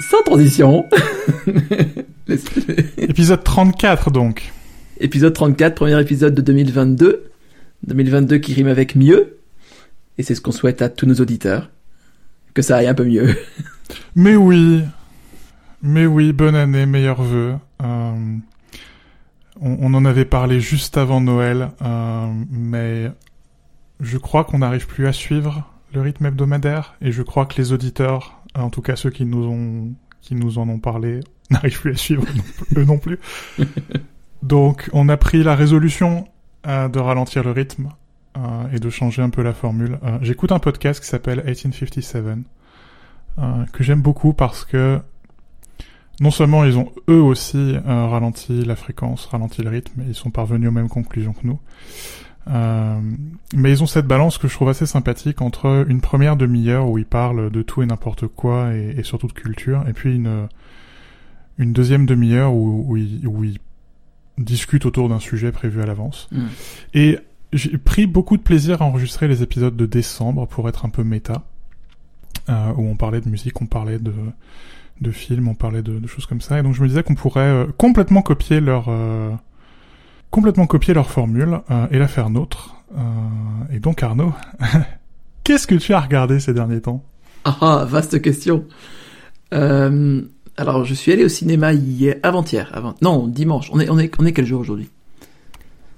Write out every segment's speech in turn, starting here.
Sans transition. épisode 34 donc. Épisode 34, premier épisode de 2022. 2022 qui rime avec mieux. Et c'est ce qu'on souhaite à tous nos auditeurs. Que ça aille un peu mieux. Mais oui. Mais oui, bonne année, meilleurs vœux. Euh, on, en avait parlé juste avant Noël, euh, mais je crois qu'on n'arrive plus à suivre le rythme hebdomadaire et je crois que les auditeurs, en tout cas ceux qui nous ont qui nous en ont parlé, n'arrivent plus à suivre eux non plus. Donc on a pris la résolution euh, de ralentir le rythme euh, et de changer un peu la formule. Euh, j'écoute un podcast qui s'appelle 1857 que j'aime beaucoup parce que non seulement ils ont eux aussi ralenti la fréquence, ralenti le rythme, et ils sont parvenus aux mêmes conclusions que nous. Euh, mais ils ont cette balance que je trouve assez sympathique entre une première demi-heure où ils parlent de tout et n'importe quoi et, et, surtout de culture, et puis une, une deuxième demi-heure où, où, ils, où, ils, discutent autour d'un sujet prévu à l'avance. Mm. Et j'ai pris beaucoup de plaisir à enregistrer les épisodes de décembre pour être un peu méta, euh, où on parlait de musique, on parlait de, de films, on parlait de, de choses comme ça, et donc je me disais qu'on pourrait euh, complètement copier leur... Euh, complètement copier leur formule euh, et la faire nôtre. Euh, et donc Arnaud, qu'est-ce que tu as regardé ces derniers temps? Ah, ah, vaste question. Euh, alors, je suis allé au cinéma hier, avant-hier, avant, non, dimanche. On est, on est, on est quel jour aujourd'hui?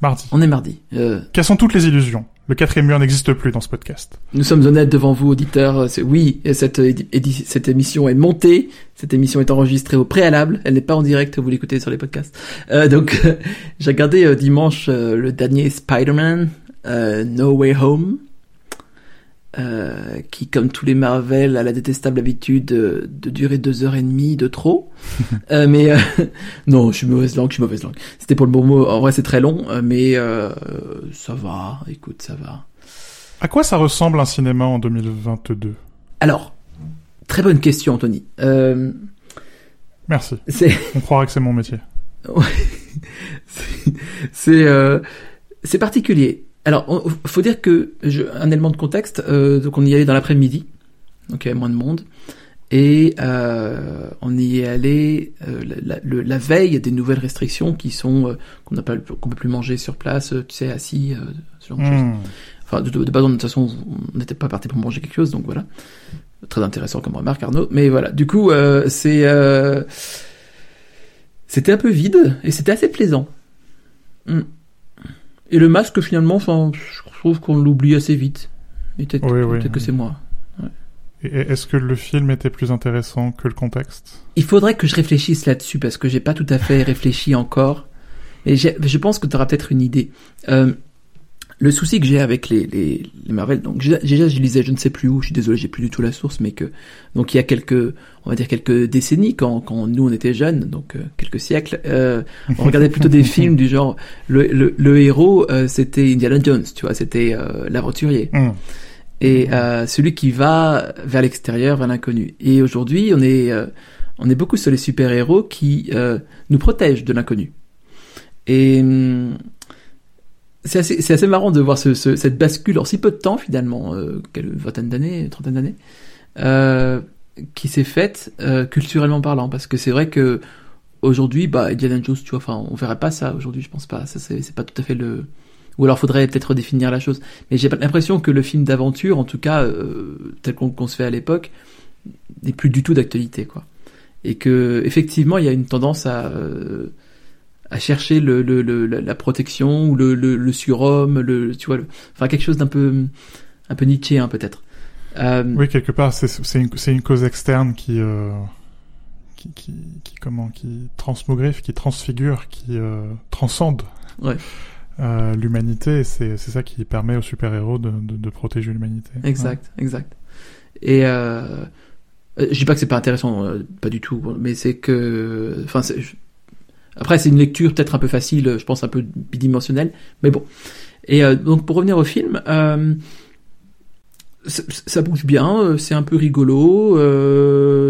Mardi. On est mardi. Quelles sont toutes les illusions? Le quatrième mur n'existe plus dans ce podcast. Nous sommes honnêtes devant vous, auditeurs. Oui, cette, cette émission est montée. Cette émission est enregistrée au préalable. Elle n'est pas en direct, vous l'écoutez sur les podcasts. Euh, donc, j'ai regardé euh, dimanche euh, le dernier Spider-Man, euh, No Way Home. Euh, qui, comme tous les Marvel, a la détestable habitude de, de durer deux heures et demie de trop. euh, mais euh, non, je suis mauvaise langue, je suis mauvaise langue. C'était pour le bon mot. En vrai, c'est très long, euh, mais ça va. Écoute, ça va. À quoi ça ressemble un cinéma en 2022 Alors, très bonne question, Anthony. Merci. On croirait que c'est mon métier. c'est c'est particulier. Alors, il faut dire que je, un élément de contexte, euh, donc on y allait dans l'après-midi, donc il y avait moins de monde, et euh, on y est allé euh, la, la, la, veille des nouvelles restrictions qui sont qu'on n'a pas qu'on peut plus manger sur place, tu sais, assis, ce genre de choses. Hmm. Enfin, de, de, de, base, de toute façon, on n'était pas parti pour manger quelque chose, donc voilà. Très intéressant comme remarque, Arnaud. Mais voilà, du coup, c'est c'était un peu vide et c'était assez plaisant. Hmm. Et le masque, finalement, enfin, je trouve qu'on l'oublie assez vite. Et peut-être oui, oui. que c'est moi. Ouais. Est-ce que le film était plus intéressant que le contexte? Il faudrait que je réfléchisse là-dessus parce que j'ai pas tout à fait réfléchi encore. Et je pense que tu auras peut-être une idée. Euh, le souci que j'ai avec les, les, les, Marvel, donc déjà je lisais, je ne sais plus où, je suis désolé, j'ai plus du tout la source, mais que donc il y a quelques, on va dire quelques décennies, quand, quand nous on était jeunes, donc euh, quelques siècles, euh, on regardait plutôt des films du genre le, le, le héros euh, c'était Indiana Jones, tu vois, c'était euh, l'aventurier. Mm. Et euh, celui qui va vers l'extérieur, vers l'inconnu. Et aujourd'hui, on est on est beaucoup sur les super héros qui nous protègent de l'inconnu. Et hum, c'est assez, marrant de voir ce, ce, cette bascule en si peu de temps finalement, euh, vingtaine d'années, trentaine d'années, euh, qui s'est faite euh, culturellement parlant, parce que c'est vrai que aujourd'hui, bah Indiana Jones, tu vois, enfin, on verrait pas ça aujourd'hui, je pense pas, ça c'est, pas tout à fait le, ou alors faudrait peut-être redéfinir la chose. Mais j'ai l'impression que le film d'aventure, en tout cas euh, tel qu'on, se fait à l'époque, n'est plus du tout d'actualité, quoi. Et que effectivement, il y a une tendance à à chercher le, le, le, la protection ou le, le, surhomme, le, tu vois, enfin quelque chose d'un peu, un peu Nietzschéen peut-être. Euh... Oui, quelque part, c'est une, une cause externe qui, euh, qui, qui, qui, comment, qui transmogriffe, qui transfigure, qui euh, transcende ouais. l'humanité. C'est ça qui permet aux super-héros de, de, de, protéger l'humanité. Exact, ouais. exact. Et je dis pas que c'est pas intéressant, pas du tout, mais c'est que, enfin, après, c'est une lecture peut-être un peu facile, je pense un peu bidimensionnelle, mais bon. Et euh, donc pour revenir au film, euh, ça bouge bien, euh, c'est un peu rigolo,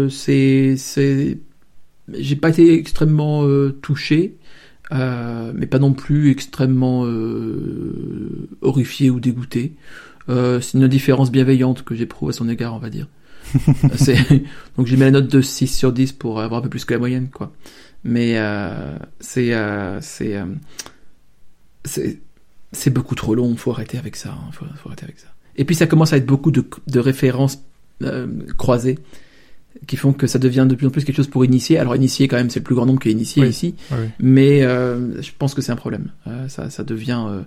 c'est, c'est, j'ai pas été extrêmement touché, mais pas non plus extrêmement horrifié ou dégoûté. c'est une indifférence bienveillante que j'éprouve à son égard, on va dire. donc j'ai mis la note de 6 sur 10 pour avoir un peu plus que la moyenne, quoi. Mais c'est c'est c'est beaucoup trop long, faut arrêter avec ça, hein. faut, faut, arrêter avec ça. Et puis ça commence à être beaucoup de, de références croisées qui font que ça devient de plus en plus quelque chose pour initier. Alors initier quand même, c'est le plus grand nombre qui est initié ici, mais euh, je pense que c'est un problème. Euh, ça, ça devient, euh,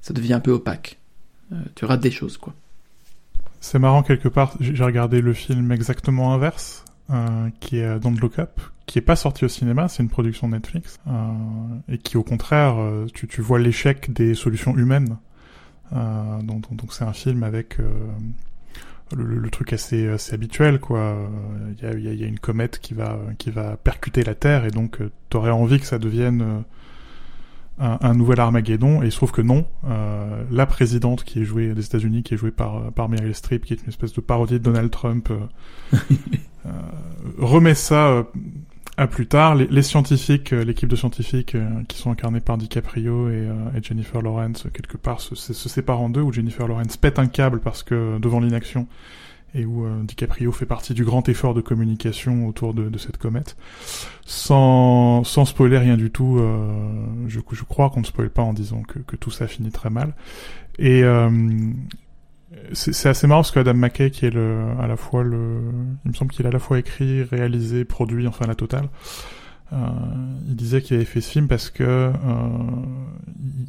ça devient un peu opaque. tu rates des choses, quoi. C'est marrant quelque part. J'ai regardé le film exactement inverse, qui est Don't Look Up, qui est pas sorti au cinéma, c'est une production Netflix, et qui au contraire, tu, tu vois l'échec des solutions humaines. donc c'est un film avec le, truc assez, assez habituel quoi. Il y a, y a, une comète qui va qui va percuter la Terre et donc euh, t'aurais envie que ça devienne euh, un, un, nouvel Armageddon et il se trouve que non. Euh, la présidente qui est jouée des États-Unis, qui est jouée par par Meryl Streep, qui est une espèce de parodie de Donald Trump, euh, remet ça à plus tard, les, scientifiques, euh, l'équipe de scientifiques euh, qui sont incarnés par DiCaprio et, euh, et Jennifer Lawrence, quelque part, se, se, séparent en deux, où Jennifer Lawrence pète un câble parce que devant l'inaction, et où DiCaprio fait partie du grand effort de communication autour de, de cette comète. Sans, sans spoiler rien du tout, je, je crois qu'on ne spoil pas en disant que, que tout ça finit très mal. Et c'est assez marrant parce que Adam McKay, qui est le, à la fois le, il me semble qu'il a à la fois écrit, réalisé, produit, enfin la totale. Euh, il disait qu'il avait fait ce film parce que euh,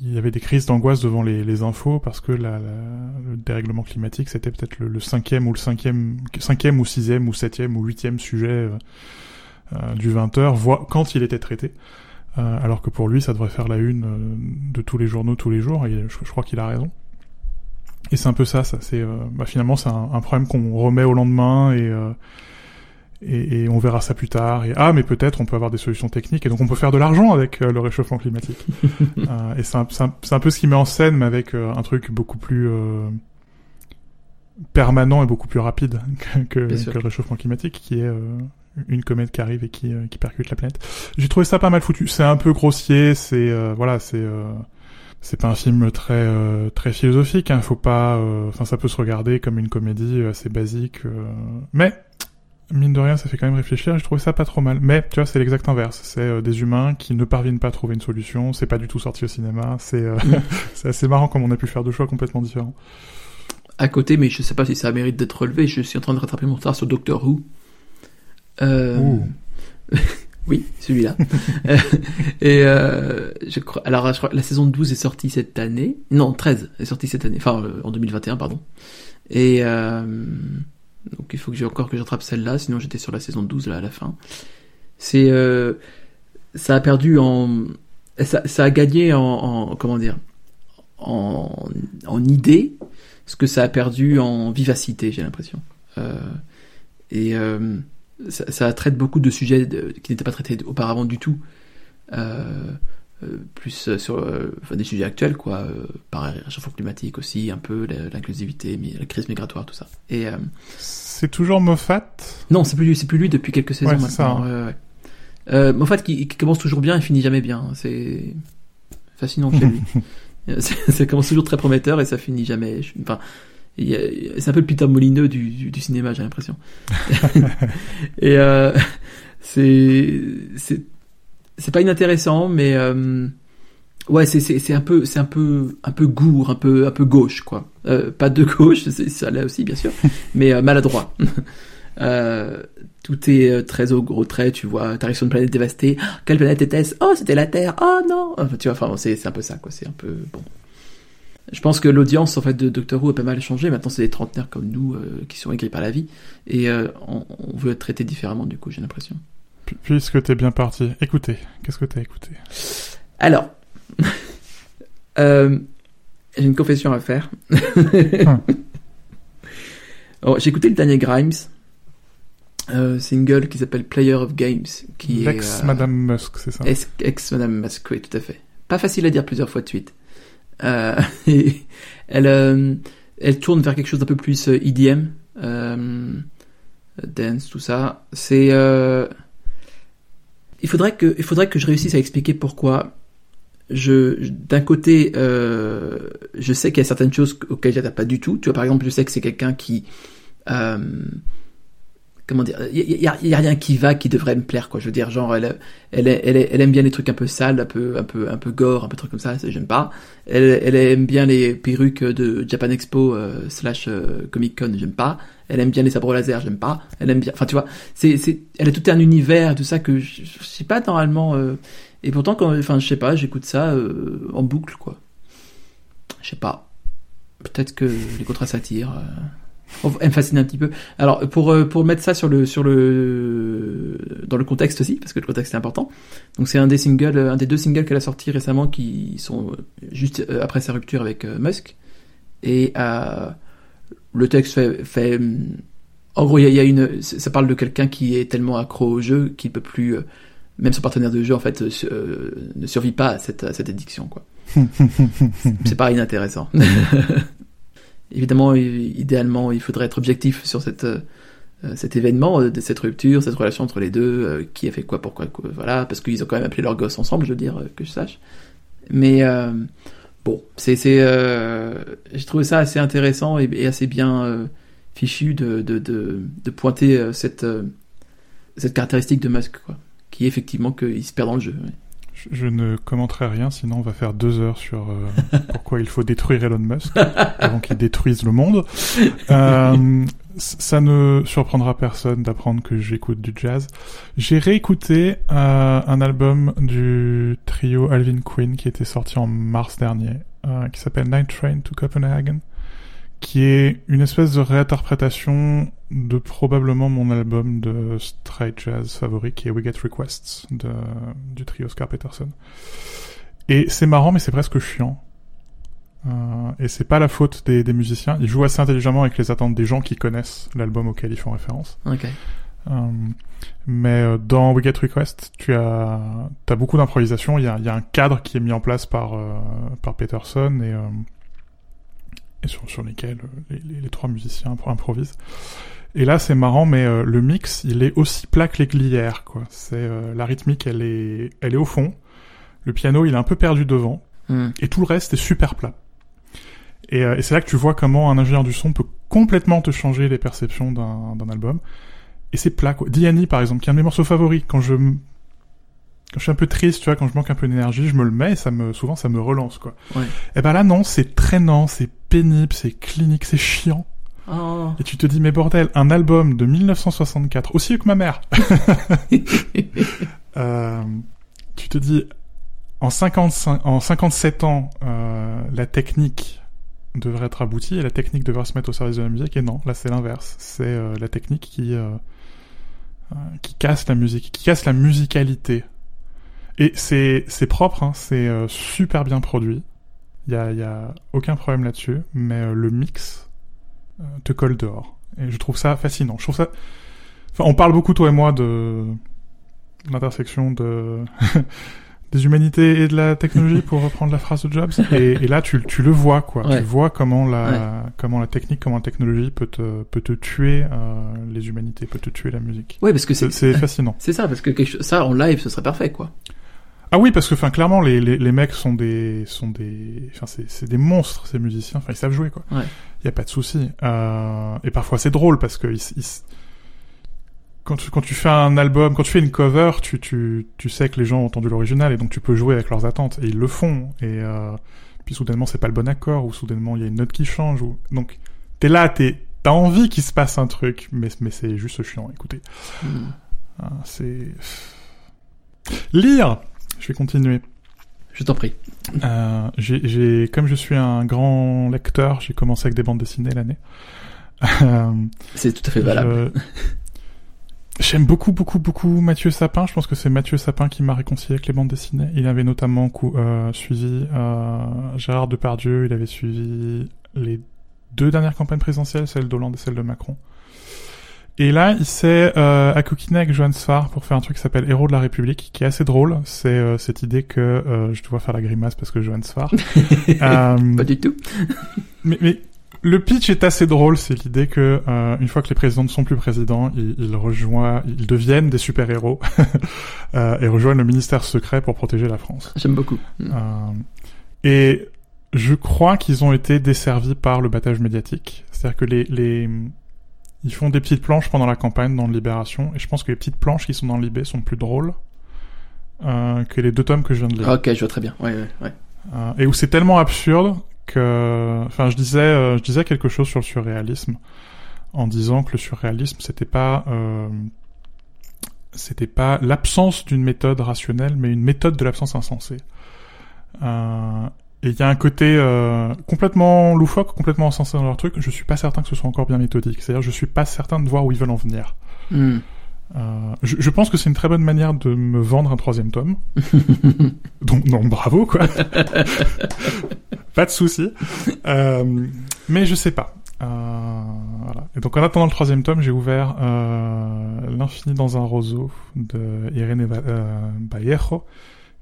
il y avait des crises d'angoisse devant les, les, infos parce que la, le dérèglement climatique c'était peut-être le, le, cinquième ou le cinquième, cinquième ou sixième ou septième ou huitième sujet euh, du 20 heures, quand il était traité. Alors que pour lui, ça devrait faire la une de tous les journaux tous les jours. Et je crois qu'il a raison. Et c'est un peu ça, ça c'est euh, bah, finalement c'est un, un, problème qu'on remet au lendemain et, euh, et, et on verra ça plus tard. Et ah mais peut-être on peut avoir des solutions techniques et donc on peut faire de l'argent avec euh, le réchauffement climatique. et c'est un, un, un, peu ce qui met en scène mais avec un truc beaucoup plus permanent et beaucoup plus rapide que, que, le réchauffement climatique qui est une comète qui arrive et qui, qui percute la planète. J'ai trouvé ça pas mal foutu. C'est un peu grossier, c'est voilà, c'est c'est pas un film très euh, très philosophique. Hein, faut pas. Euh, enfin, ça peut se regarder comme une comédie euh, assez basique, mais mine de rien, ça fait quand même réfléchir. Je trouvais ça pas trop mal. Mais tu vois, c'est l'exact inverse. C'est des humains qui ne parviennent pas à trouver une solution. C'est pas du tout sorti au cinéma. C'est mm. c'est assez marrant comme on a pu faire deux choix complètement différents. À côté, mais je sais pas si ça mérite d'être relevé. Je suis en train de rattraper mon retard sur Doctor Who. Euh... Oui, celui-là. et euh, je crois. Alors, je crois la saison 12 est sortie cette année. Non, 13 est sortie cette année. Enfin, euh, en 2021, pardon. Et euh, donc, il faut que j'ai encore que j'attrape celle-là. Sinon, j'étais sur la saison 12 là à la fin. C'est euh, ça a perdu en ça, a gagné en, en comment dire en, en idée ce que ça a perdu en vivacité, j'ai l'impression. Euh, et euh, ça, traite beaucoup de sujets qui n'étaient pas traités auparavant du tout. Euh plus sur euh, enfin, des sujets actuels, quoi, euh, par réchauffement climatique aussi, un peu l'inclusivité, la crise migratoire, tout ça. Et c'est toujours Moffat? Non, c'est plus lui, c'est plus lui depuis quelques saisons ouais, maintenant. Ça, ouais, ouais. Moffat qui, qui, commence toujours bien et finit jamais bien. C'est fascinant chez lui. ça commence toujours très prometteur et ça finit jamais. Enfin, c'est un peu le Peter Molineux du, du, du cinéma, j'ai l'impression. et euh, c'est c'est c'est pas inintéressant, mais euh, ouais, c'est c'est c'est un peu c'est un peu un peu gourd, un peu un peu gauche quoi. Euh, pas de gauche, ça l'est aussi bien sûr, mais euh, maladroit. Tout est très au gros trait, tu vois. T'arrives sur une planète dévastée. quelle planète était-ce? Oh, c'était la Terre. Oh non. Enfin, tu vois, enfin, c'est c'est un peu ça quoi. C'est un peu bon. Je pense que l'audience en fait de Doctor Who a pas mal changé. Maintenant, c'est des trentenaires comme nous qui sont aigris par la vie et on, on, veut être traité différemment. Du coup, j'ai l'impression. Puisque t'es bien parti, écoutez. Qu'est-ce que t'as écouté? Alors, euh, j'ai une confession à faire. hum. oh, j'ai écouté le dernier Grimes. Euh, single qui s'appelle Player of Games qui ex Madame Musk c'est ça? Ex, ex Madame Musk oui tout à fait pas facile à dire plusieurs fois de suite euh, elle, euh, elle tourne vers quelque chose d'un peu plus EDM, euh, dance, tout ça. C'est, il faudrait que, il faudrait que je réussisse à expliquer pourquoi. Je, d'un côté, je sais qu'il y a certaines choses auxquelles j'adhère pas du tout. Tu vois, par exemple, je sais que c'est quelqu'un qui comment dire, il y, a, rien qui va qui devrait me plaire quoi. Je veux dire, genre elle, elle, elle, aime bien les trucs un peu sales, un peu, un peu, un peu gore, un peu trucs comme ça. J'aime pas. Elle, aime bien les perruques de Japan Expo euh, slash euh, Comic Con. J'aime pas. Elle aime bien les sabres laser. J'aime pas. Elle aime bien. Enfin, tu vois, c'est, c'est, elle a tout un univers, tout ça que je, je sais pas normalement. Euh, et pourtant, quand, enfin, je sais pas, j'écoute ça en boucle quoi. Je sais pas. Peut-être que les contrats s'attirent. Elle me fascine un petit peu. Alors pour euh, pour mettre ça sur le sur le dans le contexte aussi parce que le contexte est important. Donc c'est un des singles, un des deux singles qu'elle a sorti récemment qui sont juste euh, après sa rupture avec euh, Musk. Et le texte fait, fait en gros il y, a une ça parle de quelqu'un qui est tellement accro au jeu qu'il peut plus même son partenaire de jeu en fait ne survit pas à cette à cette addiction quoi. c'est pas inintéressant. Évidemment, idéalement, il faudrait être objectif sur cette, euh, cet événement, euh, cette rupture, cette relation entre les deux, euh, qui a fait quoi, pourquoi, quoi, voilà, parce qu'ils ont quand même appelé leur gosse ensemble, je veux dire, que je sache. Mais bon, c'est, c'est, j'ai trouvé ça assez intéressant et, assez bien fichu de, de, de, de pointer cette, cette caractéristique de Musk, quoi, qui est effectivement qu'il se perd dans le jeu. Je ne commenterai rien, sinon on va faire deux heures sur euh, pourquoi il faut détruire Elon Musk avant qu'il détruise le monde. Euh, ça ne surprendra personne d'apprendre que j'écoute du jazz. J'ai réécouté euh, un album du trio Alvin Quinn qui était sorti en mars dernier, qui s'appelle Night Train to Copenhagen qui est une espèce de réinterprétation de probablement mon album de straight jazz favori, qui est We Get Requests, de, du trio Scar Peterson. Et c'est marrant, mais c'est presque chiant. Euh, et c'est pas la faute des, des, musiciens. Ils jouent assez intelligemment avec les attentes des gens qui connaissent l'album auquel ils font référence. Okay. Euh, mais euh, dans We Get Requests, tu as, as beaucoup d'improvisation. Il y a, y a, un cadre qui est mis en place par, euh, par Peterson et et sur, sur lesquels les, les, trois musiciens improvisent. Et là, c'est marrant, mais euh, le mix, il est aussi plat que les glières, quoi. C'est euh, la rythmique, elle est, elle est au fond. Le piano, il est un peu perdu devant, mm. et tout le reste est super plat. Et, et c'est là que tu vois comment un ingénieur du son peut complètement te changer les perceptions d'un album. Et c'est plat, quoi. Diani, par exemple, qui est un de mes morceaux favoris, quand je quand je suis un peu triste, tu vois, quand je manque un peu d'énergie, je me le mets et ça me, souvent ça me relance, quoi. Ouais. Et eh ben là, non, c'est traînant, c'est pénible, c'est clinique, c'est chiant. Oh. Et tu te dis, mais bordel, un album de 1964, aussi vieux que ma mère. euh, tu te dis, en 55, en 57 ans, euh, la technique devrait être aboutie et la technique devrait se mettre au service de la musique. Et non, là c'est l'inverse. C'est euh, la technique qui qui casse la musique, qui casse la musicalité et c'est propre, hein, c'est super bien produit. Il y a, y a aucun problème là-dessus, mais le mix te colle dehors. Et je trouve ça fascinant. Je trouve ça. Enfin, on parle beaucoup toi et moi de l'intersection de des humanités et de la technologie pour reprendre la phrase de Jobs et, et là tu, tu le vois quoi ouais. tu vois comment la ouais. comment la technique comment la technologie peut te peut te tuer euh, les humanités peut te tuer la musique ouais parce que c'est fascinant c'est ça parce que quelque chose, ça en live ce serait parfait quoi ah oui, parce que, enfin, clairement, les, les, les, mecs sont des, sont des, enfin, c'est des monstres ces musiciens. Enfin, ils savent jouer quoi. Il ouais. y a pas de souci. Euh, et parfois c'est drôle parce que ils, ils, quand tu quand tu fais un album, quand tu fais une cover, tu tu tu sais que les gens ont entendu l'original et donc tu peux jouer avec leurs attentes et ils le font. Et euh, puis soudainement c'est pas le bon accord ou soudainement il y a une note qui change ou donc t'es là, t'es t'as envie qu'il se passe un truc, mais mais c'est juste chiant. Écoutez, mm. ah, c'est lire. Je vais continuer. Je t'en prie. Euh, j'ai, comme je suis un grand lecteur, j'ai commencé avec des bandes dessinées l'année. Euh, c'est tout à fait valable. J'aime beaucoup, beaucoup, beaucoup Mathieu Sapin. Je pense que c'est Mathieu Sapin qui m'a réconcilié avec les bandes dessinées. Il avait notamment euh, suivi Gérard Depardieu. Il avait suivi les deux dernières campagnes présidentielles, celle d'Hollande et celle de Macron. Et là, il s'est euh, accoquiné avec Johan Sfar pour faire un truc qui s'appelle Héros de la République, qui est assez drôle. C'est euh, cette idée que euh, je dois faire la grimace parce que Johan Sfar. euh, Pas du tout. mais, mais le pitch est assez drôle. C'est l'idée que euh, une fois que les présidents ne sont plus présidents, ils, ils rejoignent, ils deviennent des super héros euh, et rejoignent le ministère secret pour protéger la France. J'aime beaucoup. Euh, et je crois qu'ils ont été desservis par le battage médiatique. C'est-à-dire que les, les ils font des petites planches pendant la campagne dans Libération, et je pense que les petites planches qui sont dans Libé sont plus drôles euh, que les deux tomes que je viens de lire. Ok, je vois très bien. Ouais, ouais, ouais. Euh, et où c'est tellement absurde que, enfin, je disais, euh, je disais quelque chose sur le surréalisme en disant que le surréalisme c'était pas, euh, c'était pas l'absence d'une méthode rationnelle, mais une méthode de l'absence insensée. Et il y a un côté euh, complètement loufoque, complètement insensé dans leur truc. Je suis pas certain que ce soit encore bien méthodique. C'est-à-dire, je suis pas certain de voir où ils veulent en venir. Hmm. Euh, je, je pense que c'est une très bonne manière de me vendre un troisième tome. donc, donc bravo quoi. pas de souci. Euh, mais je sais pas. Euh, voilà. Et donc en attendant le troisième tome, j'ai ouvert euh, L'infini dans un roseau de Irene Vallejo,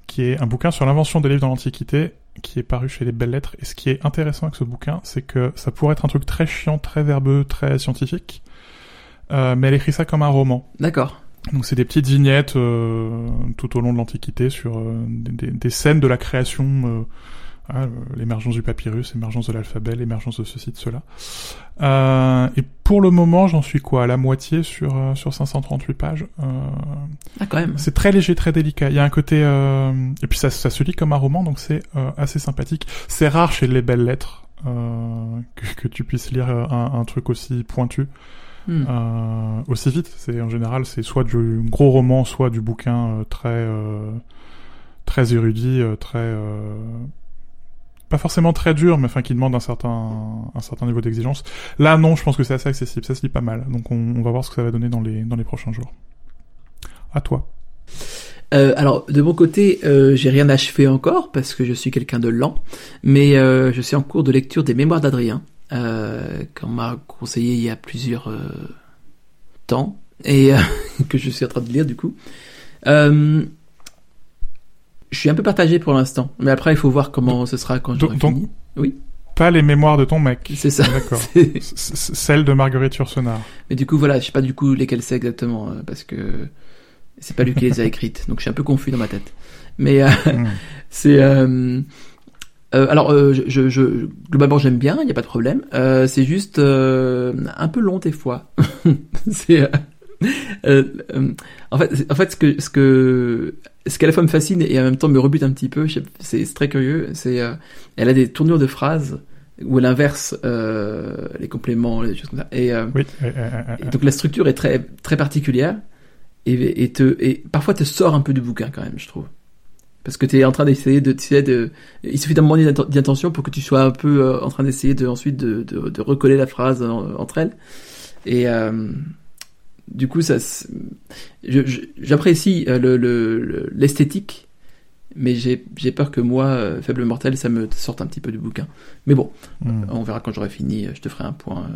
qui est un bouquin sur l'invention des livres dans l'Antiquité, qui est paru chez les Belles Lettres. Et ce qui est intéressant avec ce bouquin, c'est que ça pourrait être un truc très chiant, très verbeux, très scientifique, euh, mais elle écrit ça comme un roman. D'accord. Donc c'est des petites vignettes euh, tout au long de l'Antiquité sur euh, des, des- des scènes de la création, euh, ah, l'émergence du papyrus, l'émergence de l'alphabet, l'émergence de ceci, de cela. Euh, et pour le moment, j'en suis quoi à la moitié sur euh, sur 538 pages. Euh, Ah, quand même. c'est très léger, très délicat. Il y a un côté euh, et puis ça, ça se lit comme un roman, donc c'est euh, assez sympathique. C'est rare chez les belles lettres euh, que, que tu puisses lire un, un truc aussi pointu euh, aussi vite. C'est en général c'est soit du gros roman, soit du bouquin euh, très euh, très érudit, euh, très euh, pas forcément très dur, mais enfin qui demande un certain un certain niveau d'exigence. Là non, je pense que c'est assez accessible, ça se lit pas mal. Donc on, on va voir ce que ça va donner dans les dans les prochains jours. À toi. Euh, alors, de mon côté, euh, j'ai rien achevé encore parce que je suis quelqu'un de lent, mais euh, je suis en cours de lecture des Mémoires d'Adrien, euh, qu'on m'a conseillé il y a plusieurs euh, temps et euh, que je suis en train de lire du coup. Je suis un peu partagé pour l'instant, mais après il faut voir comment ce sera quand j'aurai fini. Oui, Pas les mémoires de ton mec. c'est ça. D'accord. Celle de Marguerite Yourcenar. Mais du coup, voilà, je sais pas du coup lesquelles c'est exactement, euh, parce que c'est pas lui qui les a écrites, donc je suis un peu confus dans ma tête. Mais euh, Hmm. c'est... Euh, euh, alors, euh, je, je, je- globalement, j'aime bien, il n'y a pas de problème. Euh, c'est juste un peu long des fois. c'est... euh, euh, en fait, en fait, ce que ce que ce qu'à la fois me fascine et en même temps me rebute un petit peu, c'est très curieux. C'est euh, elle a des tournures de phrases où elle inverse euh, les compléments, les choses comme ça. Et Oui. et donc la structure est très très particulière et, et te et parfois te sort un peu du bouquin quand même, je trouve. Parce que tu es en train d'essayer de, tu sais, de, il suffit d'un moment d'inten- d'intention pour que tu sois un peu en train d'essayer de ensuite de, de, de recoller la phrase en- entre elles. Et du coup, ça, j'apprécie euh, le- le- le- l'esthétique, mais j'ai j'ai peur que moi, euh, faible mortel, ça me sorte un petit peu du bouquin. Mais bon, hmm. on verra quand j'aurai fini. Je te ferai un point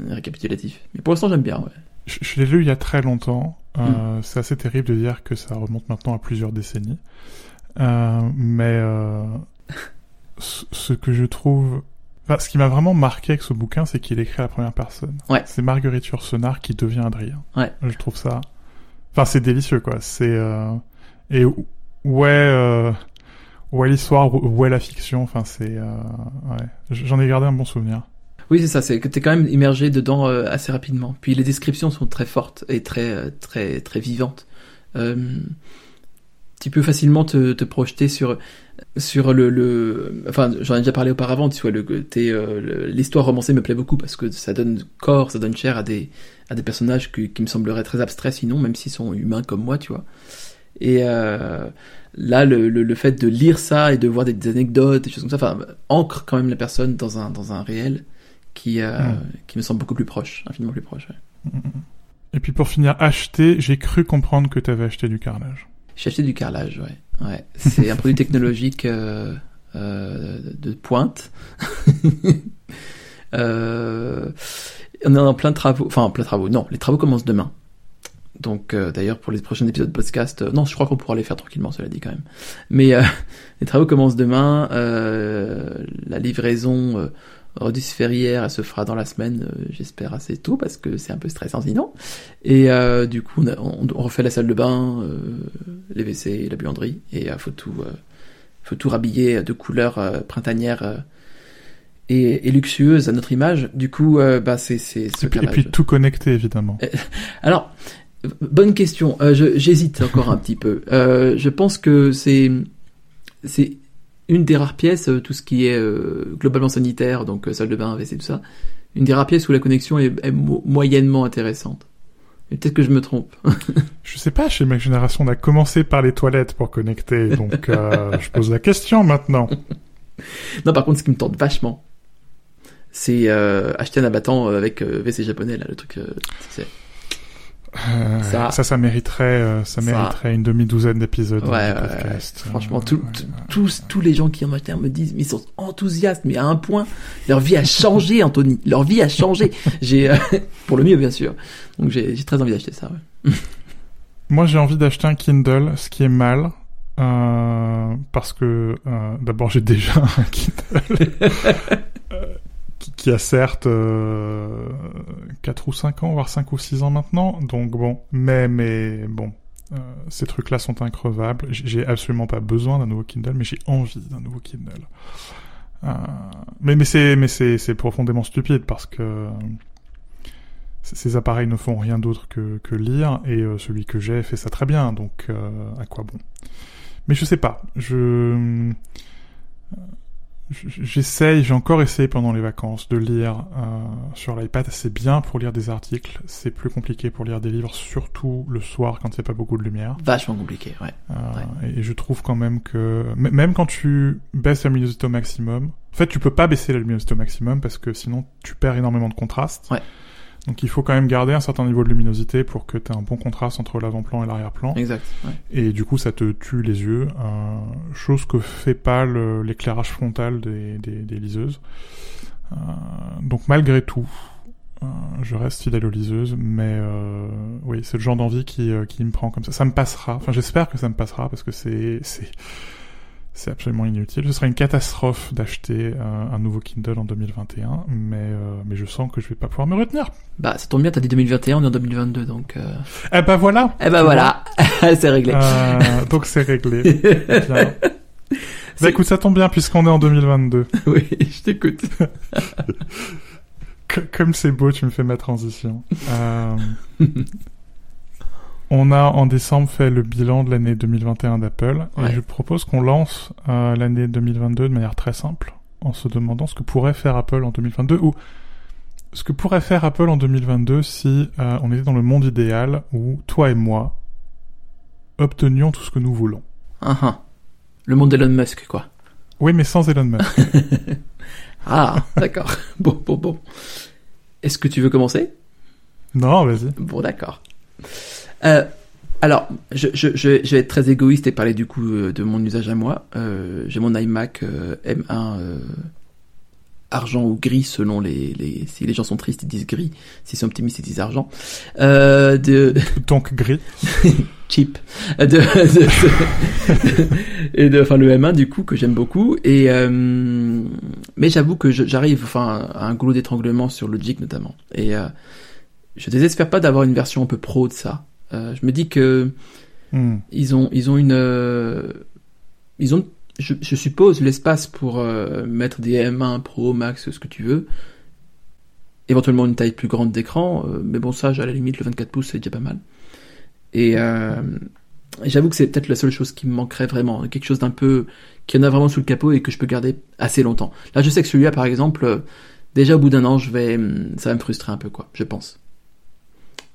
euh, récapitulatif. Mais pour l'instant, j'aime bien. Ouais. Je, je l'ai lu il y a très longtemps. Hmm. Euh, C'est assez terrible de dire que ça remonte maintenant à plusieurs décennies. Euh, mais euh, ce que je trouve... Enfin, ce qui m'a vraiment marqué avec ce bouquin, c'est qu'il écrit à la première personne. Ouais. C'est Marguerite Yourcenar qui devient Adrien. Ouais. Je trouve ça... Enfin, c'est délicieux, quoi. C'est... Euh... Et est... Euh... Où est l'histoire, est la fiction? Enfin, c'est... Euh... Ouais. J'en ai gardé un bon souvenir. Oui, c'est ça. C'est que t'es quand même immergé dedans euh, assez rapidement. Puis les descriptions sont très fortes et très euh, très très vivantes. Euh, tu peux facilement te, te projeter sur sur le, le enfin j'en ai déjà parlé auparavant tu vois le euh, l'histoire romancée me plaît beaucoup parce que ça donne corps ça donne chair à des à des personnages qui, qui me sembleraient très abstraits sinon même s'ils sont humains comme moi tu vois et euh, là le, le, le fait de lire ça et de voir des, des anecdotes des choses comme ça enfin ancre quand même la personne dans un dans un réel qui euh, qui me semble beaucoup plus proche infiniment plus proche ouais. Et puis pour finir, acheter, j'ai cru comprendre que t'avais acheté du carrelage. J'ai acheté du carrelage, ouais. C'est un produit technologique euh, euh, de pointe. euh, on est en plein de travaux, enfin en plein de travaux. Non, les travaux commencent demain. Donc d'ailleurs pour les prochains épisodes de podcast, non, je crois qu'on pourra les faire tranquillement, cela dit quand même. Mais les travaux commencent demain. la livraison Redus Ferrière, elle se fera dans la semaine, euh, j'espère assez tôt parce que c'est un peu stressant sinon. Et euh, du coup, on, a- on- on refait la salle de bain, euh, les WC, la buanderie, et il faut tout, faut tout rhabiller de couleurs printanières. et, et luxueuse à notre image. Du coup, bah c'est c'est ce Et puis, et puis tout connecté, évidemment. Alors, bonne question. J'hésite encore un petit peu. Je pense que c'est c'est une des rares pièces, euh, tout ce qui est euh, globalement sanitaire, donc euh, salle de bain, WC, tout ça, une des rares pièces où la connexion est, est mo- moyennement intéressante. Peut-être que je me trompe. Je sais pas, chez ma génération, on a commencé par les toilettes pour connecter, donc euh, je pose la question maintenant. non, par contre, ce qui me tente vachement, c'est euh, acheter un abattant avec euh, WC japonais, là, le truc. Euh, Ça- ça, ça, mériterait, euh, ça Ça- mériterait une demi-douzaine d'épisodes Ouais, le ouais, podcast. ouais. Franchement, tout- ouais, tous, tous les gens qui en achètent un me disent, mais ils sont enthousiastes, mais à un point, leur vie a changé, Anthony. Leur vie a changé. J'ai, euh, pour le mieux, bien sûr. Donc j'ai très envie d'acheter ça. Moi, j'ai envie d'acheter un Kindle, ce qui est mal. euh, parce que d'abord j'ai déjà un Kindle qui, a certes euh, 4 ou 5 ans, voire 5 ou 6 ans maintenant, donc bon, mais bon, euh, ces trucs-là sont increvables. J'ai absolument pas besoin d'un nouveau Kindle, mais j'ai envie d'un nouveau Kindle. Euh, mais c'est mais c'est profondément stupide parce que ces appareils ne font rien d'autre que, que lire et euh, celui que j'ai fait ça très bien donc euh, à quoi bon? Mais je sais pas je euh, j'essaye j'ai encore essayé pendant les vacances de lire euh, sur l'iPad c'est bien pour lire des articles c'est plus compliqué pour lire des livres surtout le soir quand il n'y a pas beaucoup de lumière Vachement compliqué, ouais. euh, et, et je trouve quand même que même quand tu baisses la luminosité au maximum, en fait tu peux pas baisser la luminosité au maximum parce que sinon tu perds énormément de contraste. Ouais. Donc il faut quand même garder un certain niveau de luminosité pour que tu aies un bon contraste entre l'avant-plan et l'arrière-plan. Exact. Ouais. Et du coup ça te tue les yeux, euh, chose que fait pas l'éclairage frontal des, des, des liseuses. Euh, donc malgré tout, euh, je reste fidèle aux liseuses, mais euh, oui, c'est le genre d'envie qui, qui me prend comme ça. Ça me passera. Enfin, j'espère que ça me passera parce que c'est c'est c'est absolument inutile. Ce serait une catastrophe d'acheter euh, un nouveau Kindle en 2021, mais euh, mais je sens que je vais pas pouvoir me retenir. Bah, ça tombe bien, t'as dit 2021, on est en 2022, donc. Euh... Eh ben voilà. Eh ben Tu voilà, c'est réglé. Euh, donc c'est réglé. Bien. Bah écoute, ça tombe bien puisqu'on est en 2022. oui, je t'écoute. Comme c'est beau, tu me fais ma transition. Euh, on a en décembre fait le bilan de l'année 2021 d'Apple Ouais. et je propose qu'on lance euh, l'année 2022 de manière très simple en se demandant ce que pourrait faire Apple en 2022 ou ce que pourrait faire Apple en 2022 si euh, on était dans le monde idéal où toi et moi obtenions tout ce que nous voulons. Ah, ah. Le monde d'Elon Musk, quoi. Oui, mais sans Elon Musk. Ah, d'accord. bon, bon, bon. Est-ce que tu veux commencer? Non, vas-y. Bon, d'accord. Euh, alors, je, je, je, je vais être très égoïste et parler du coup euh, de mon usage à moi. Euh, J'ai mon iMac euh, M1 euh, argent ou gris selon les, les... Si les gens sont tristes, ils disent gris. S'ils sont optimistes, ils disent argent. Euh, de... Donc gris. cheap de, de- et de enfin le M1 du coup que j'aime beaucoup et euh, mais j'avoue que j'arrive enfin à un goulot d'étranglement sur Logic notamment et euh, je désespère pas d'avoir une version un peu pro de ça Euh, je me dis que Hmm. ils ont ils ont une euh, ils ont je, je suppose l'espace pour euh, mettre des M1 Pro Max ce que tu veux. Éventuellement une taille plus grande d'écran euh, mais bon ça à la limite le 24 pouces c'est déjà pas mal. Et euh, j'avoue que c'est peut-être la seule chose qui me manquerait vraiment quelque chose d'un peu qui en a vraiment sous le capot et que je peux garder assez longtemps. Là je sais que celui-là par exemple euh, déjà au bout d'un an je vais hum, ça va me frustrer un peu quoi je pense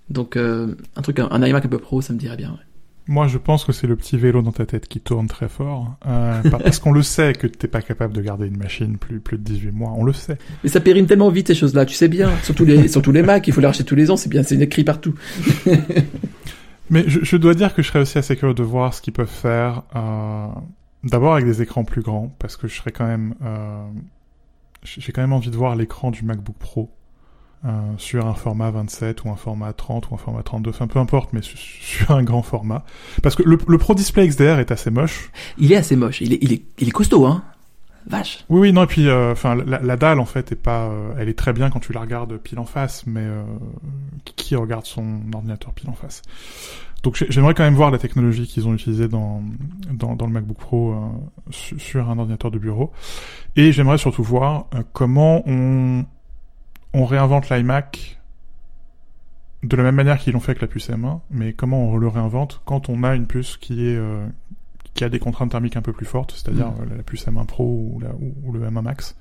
donc euh, un truc un, un iMac un peu pro ça me dirait bien ouais. Moi, je pense que c'est le petit vélo dans ta tête qui tourne très fort. Euh, parce qu'on le sait que t'es pas capable de garder une machine plus, plus de 18 mois. On le sait. Mais ça périme tellement vite ces choses-là, tu sais bien. Surtout les, surtout les Macs, il faut les racheter tous les ans, c'est bien, c'est écrit partout. Mais je, je dois dire que je serais aussi assez curieux de voir ce qu'ils peuvent faire. Euh, D'abord avec des écrans plus grands, parce que je serais quand même... Euh, J'ai quand même envie de voir l'écran du MacBook Pro. Euh, sur un format 27 ou un format 30 ou un format 32, enfin peu importe, mais su- sur un grand format. Parce que le, le Pro Display XDR est assez moche. Il est assez moche, il est, il est, il est costaud, hein. vache. Oui, oui, non, et puis, enfin, la, la, dalle, en fait, est pas, elle est très bien quand tu la regardes pile en face, mais qui regarde son ordinateur pile en face donc j'aimerais quand même voir la technologie qu'ils ont utilisée dans, dans, dans, le MacBook Pro sur un ordinateur de bureau. Et j'aimerais surtout voir comment on, on réinvente l'iMac de la même manière qu'ils l'ont fait avec la puce M1, mais comment on le réinvente quand on a une puce qui est euh, qui a des contraintes thermiques un peu plus fortes, c'est-à-dire mm. euh, la puce M1 Pro ou, la, ou, le M1 Max,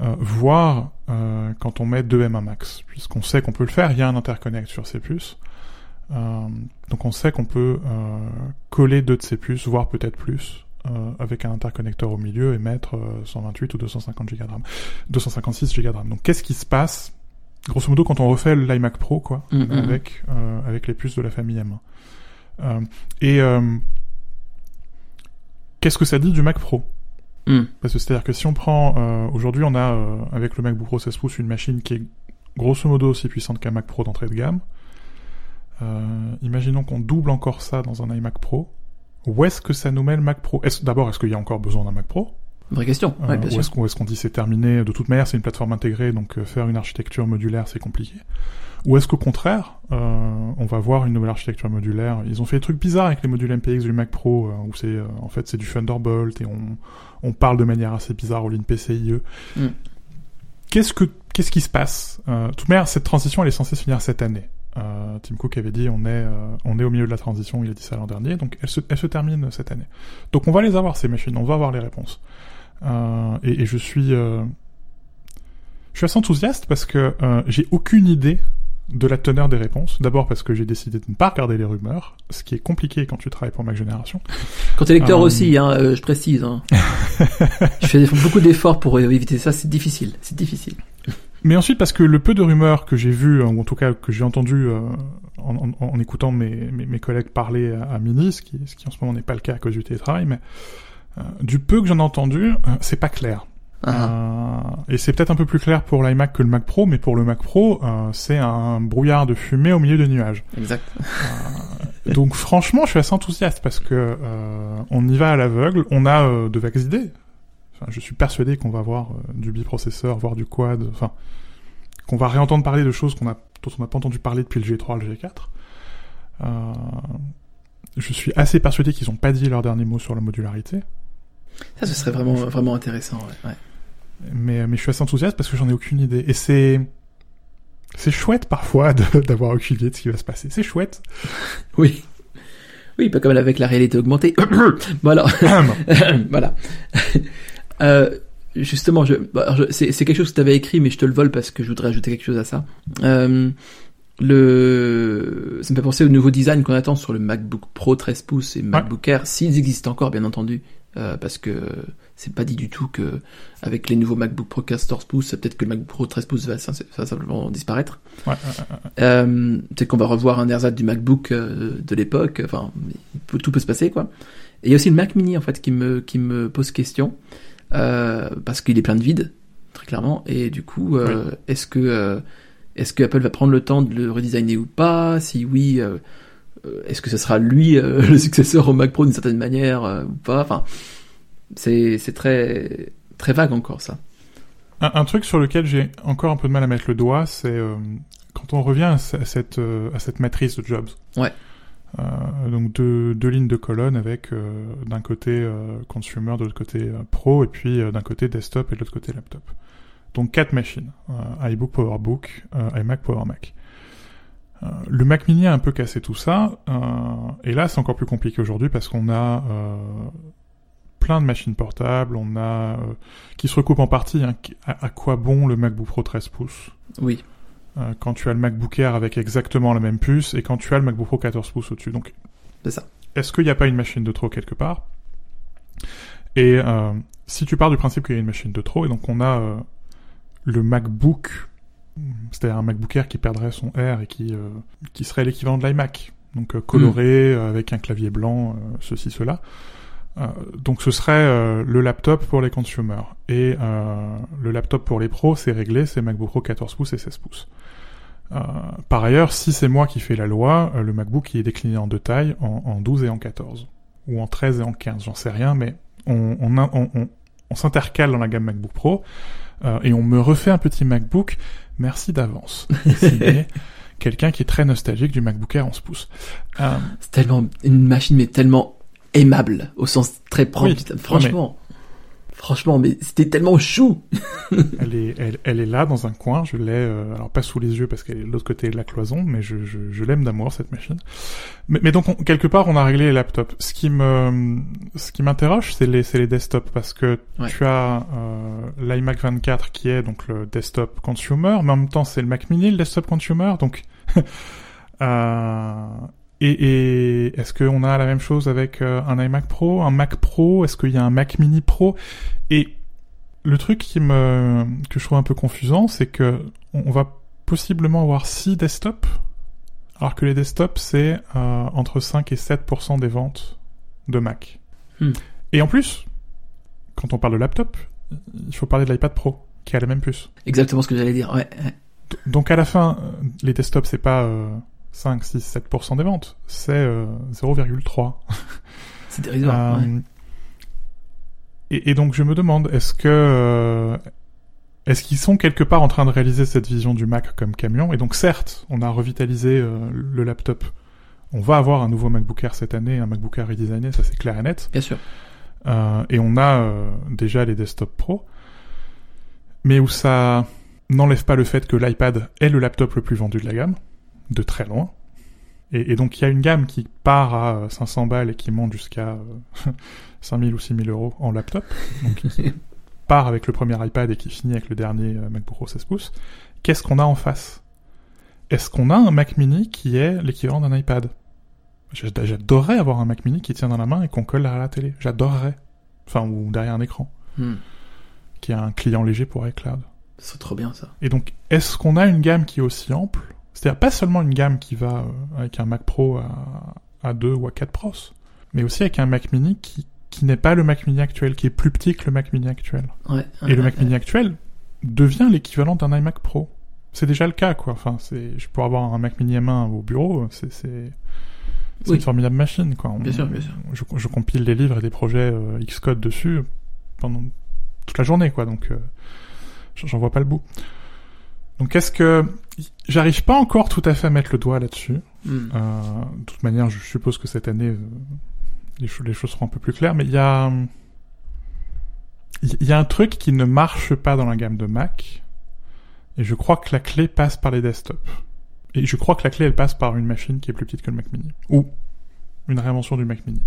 euh, voire euh, quand on met deux M1 Max, puisqu'on sait qu'on peut le faire, il y a un interconnect sur ces puces, donc on sait qu'on peut coller deux de ces puces, voire peut-être plus, avec un interconnecteur au milieu et mettre 128 ou 250 Go de RAM, 256 Go de RAM. Donc qu'est-ce qui se passe? Grosso modo quand on refait l'iMac Pro quoi mm, mm, mm. avec euh, avec les puces de la famille M1 euh, et euh, qu'est-ce que ça dit du Mac Pro? Parce que c'est à dire que si on prend euh, aujourd'hui on a euh, avec le MacBook Pro 16 pouces une machine qui est grosso modo aussi puissante qu'un Mac Pro d'entrée de gamme imaginons qu'on double encore ça dans un iMac Pro où est-ce que ça nous met le Mac Pro? D'abord est-ce qu'il y a encore besoin d'un Mac Pro? Vraie question. Ouais, bien où est-ce qu'on dit c'est terminé? De toute manière, c'est une plateforme intégrée, donc euh, faire une architecture modulaire, c'est compliqué. Ou est-ce qu'au contraire, euh, on va voir une nouvelle architecture modulaire? Ils ont fait des trucs bizarres avec les modules MPX du Mac Pro, euh, où c'est en fait c'est du Thunderbolt et on, on parle de manière assez bizarre au ligne PCIe. Mm. Qu'est-ce que qu'est-ce qui se passe? De toute manière, cette transition, elle est censée se finir cette année. Euh, Tim Cook avait dit on est on est au milieu de la transition, il a dit ça l'an dernier, donc elle se, elle se termine cette année. Donc on va les avoir ces machines, on va avoir les réponses. Euh, et, et, je suis, euh, je suis assez enthousiaste parce que euh, j'ai aucune idée de la teneur des réponses. D'abord parce que j'ai décidé de ne pas regarder les rumeurs, ce qui est compliqué quand tu travailles pour Mac Génération. Quand t'es lecteur aussi, hein, je précise. Hein. je fais beaucoup d'efforts pour éviter ça, c'est difficile, c'est difficile. Mais ensuite parce que le peu de rumeurs que j'ai vues, ou en tout cas que j'ai entendu en, en, en, écoutant mes, mes, mes, collègues parler à, à Mini, ce qui, ce qui en ce moment n'est pas le cas à cause du télétravail, mais euh, du peu que j'en ai entendu, euh, c'est pas clair. Ah. Euh, et c'est peut-être un peu plus clair pour l'iMac que le Mac Pro, mais pour le Mac Pro, c'est un brouillard de fumée au milieu des nuages. Exact. donc franchement, je suis assez enthousiaste parce que on y va à l'aveugle, on a de vagues idées. Enfin, je suis persuadé qu'on va avoir du biprocesseur, voire du quad, enfin, qu'on va réentendre parler de choses qu'on a, dont on n'a pas entendu parler depuis le G3, le G4. je suis assez persuadé qu'ils n'ont pas dit leur dernier mot sur la modularité. Ça, ce serait vraiment, vraiment intéressant, ouais. Mais, mais je suis assez enthousiaste parce que j'en ai aucune idée. Et c'est, c'est chouette parfois d'avoir aucune idée de ce qui va se passer. C'est chouette. oui. Oui, pas comme avec la réalité augmentée. voilà. voilà. Euh, justement, je, bah, je c'est quelque chose que tu avais écrit, mais je te le vole parce que je voudrais ajouter quelque chose à ça. Euh, le, ça me fait penser au nouveau design qu'on attend sur le MacBook Pro 13 pouces et MacBook Air, s'ils existent encore, bien entendu. Euh, parce que c'est pas dit du tout que avec les nouveaux MacBook Pro 14 pouces, peut-être que le MacBook Pro 13 pouces va, simplement disparaître. Ouais, euh, peut-être qu'on va revoir un ersatz du MacBook euh, de l'époque. Enfin, tout peut se passer, quoi. Et il y a aussi le Mac Mini en fait qui me qui me pose question euh, parce qu'il est plein de vide, très clairement. Et du coup, euh, est-ce que est-ce que Apple va prendre le temps de le redesigner ou pas? Si oui, euh, est-ce que ce sera lui euh, le successeur au Mac Pro d'une certaine manière euh, ou pas? Enfin, c'est très très vague encore ça. Un, truc sur lequel j'ai encore un peu de mal à mettre le doigt, c'est quand on revient à, cette à cette matrice de Jobs. Ouais. Donc deux, deux lignes de colonnes avec d'un côté consumer, de l'autre côté pro, et puis d'un côté desktop et de l'autre côté laptop. Donc quatre machines iBook, PowerBook, iMac, PowerMac. Euh, le Mac Mini a un peu cassé tout ça, euh, et là c'est encore plus compliqué aujourd'hui parce qu'on a euh, plein de machines portables, on a qui se recoupent en partie. Hein, à, quoi bon le MacBook Pro 13 pouces? Oui. Quand tu as le MacBook Air avec exactement la même puce et quand tu as le MacBook Pro 14 pouces au-dessus. Donc, c'est ça. Est-ce qu'il n'y a pas une machine de trop quelque part? Et si tu pars du principe qu'il y a une machine de trop, et donc on a le MacBook c'est-à-dire un MacBook Air qui perdrait son R et qui, euh, qui serait l'équivalent de l'iMac, donc euh, coloré, mm. avec un clavier blanc, euh, ceci, cela. Donc ce serait le laptop pour les consumers. Et le laptop pour les pros, c'est réglé, c'est MacBook Pro 14 pouces et 16 pouces. par ailleurs, si c'est moi qui fais la loi, le MacBook il est décliné en deux tailles, en, en, 12 et en 14. Ou en 13 et en 15, j'en sais rien, mais on, on, on, on s'intercale dans la gamme MacBook Pro euh, et on me refait un petit MacBook. Merci d'avance. Quelqu'un qui est très nostalgique du MacBook Air 11 pouces. Euh, C'est tellement une machine, mais tellement aimable au sens très propre. Oui, franchement, franchement, mais c'était tellement chou. elle est, elle, elle est là dans un coin. Je l'ai, euh, alors pas sous les yeux parce qu'elle est de l'autre côté de la cloison, mais je, je, je l'aime d'amour cette machine. Mais, mais donc on- quelque part on a réglé les laptops. Ce qui me, ce qui m'interroge, c'est les, c'est les desktops parce que Ouais. tu as euh, l'iMac 24 qui est donc le desktop consumer, mais en même temps c'est le Mac Mini le desktop consumer, donc. euh, et, et est-ce qu'on a la même chose avec euh, un iMac Pro, un Mac Pro? Est-ce qu'il y a un Mac Mini Pro? Et le truc qui me que je trouve un peu confusant, c'est que on va possiblement avoir 6 desktops, alors que les desktops c'est euh, entre 5 et 7% des ventes de Mac. Hmm. Et en plus, quand on parle de laptop, il faut parler de l'iPad Pro qui a la même puce. Exactement ce que j'allais dire. Ouais. Donc à la fin, euh, les desktops c'est pas euh, 5, 6, 7% des ventes, c'est euh, 0,3. C'est dérisoire. ouais. Euh, et, et donc je me demande, est-ce que euh, est-ce qu'ils sont quelque part en train de réaliser cette vision du Mac comme camion? Et donc certes, on a revitalisé euh, le laptop. On va avoir un nouveau MacBook Air cette année, un MacBook Air redesigné, ça c'est clair et net. Bien sûr. Et on a déjà les desktops pro, mais où ça n'enlève pas le fait que l'iPad est le laptop le plus vendu de la gamme, de très loin. Et, et donc il y a une gamme qui part à euh, 500 balles et qui monte jusqu'à euh, 5000 ou 6000 euros en laptop, donc qui part avec le premier iPad et qui finit avec le dernier euh, MacBook Pro 16 pouces. Qu'est-ce qu'on a en face? Est-ce qu'on a un Mac Mini qui est l'équivalent d'un iPad? J'ad- J'adorerais avoir un Mac Mini qui tient dans la main et qu'on colle derrière la télé. J'adorerais. Enfin, ou derrière un écran. Hmm. Qui a un client léger pour iCloud. C'est trop bien ça. Et donc, est-ce qu'on a une gamme qui est aussi ample? C'est-à-dire pas seulement une gamme qui va euh, avec un Mac Pro à, à 2 ou à 4 pros, mais aussi avec un Mac Mini qui, qui n'est pas le Mac Mini actuel, qui est plus petit que le Mac Mini actuel. Ouais. Et le Mac ouais. Mini actuel devient l'équivalent d'un iMac Pro. C'est déjà le cas, quoi. Enfin, c'est, je pourrais avoir un Mac Mini M1 au bureau, c'est, c'est, c'est Oui. une formidable machine, quoi. On- Bien sûr, bien sûr. Je, je compile des livres et des projets euh, Xcode dessus pendant toute la journée, quoi. Donc, euh, j'en vois pas le bout. Donc, est-ce que j'arrive pas encore tout à fait à mettre le doigt là-dessus Hmm. euh, de toute manière, je suppose que cette année, euh, les, cho- les choses seront un peu plus claires, mais il y a, il y a un truc qui ne marche pas dans la gamme de Mac, et je crois que la clé passe par les desktops. Et je crois que la clé, elle passe par une machine qui est plus petite que le Mac Mini. Ou une réinvention du Mac Mini.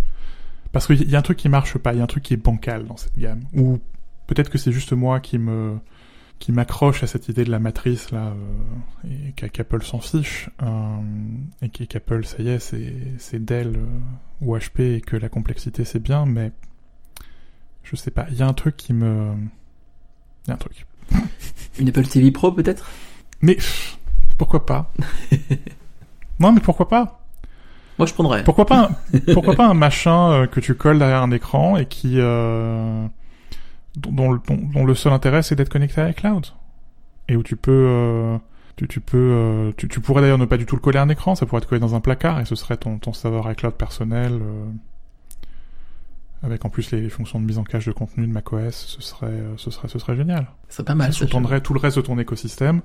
Parce qu'il y a un truc qui marche pas, il y a un truc qui est bancal dans cette gamme. Ou peut-être que c'est juste moi qui me qui m'accroche à cette idée de la matrice là euh, et qu'a- qu'Apple s'en fiche euh, et qu'Apple ça y est c'est c'est Dell euh, ou HP et que la complexité c'est bien mais je sais pas il y a un truc qui me il y a un truc. Une Apple TV Pro peut-être? Mais pourquoi pas? Non mais pourquoi pas? Moi je prendrais. pourquoi pas un, pourquoi pas un machin euh, que tu colles derrière un écran et qui euh, dont, dont le- dont- le seul intérêt c'est d'être connecté à iCloud et où tu peux euh, tu, tu peux euh, tu, tu pourrais d'ailleurs ne pas du tout le coller à un écran ça pourrait être collé dans un placard et ce serait ton, ton serveur iCloud personnel euh, avec en plus les fonctions de mise en cache de contenu de macOS ce serait euh, ce serait ce serait génial. Ce serait pas mal. ça ça, sous-tendrait tout le reste de ton écosystème.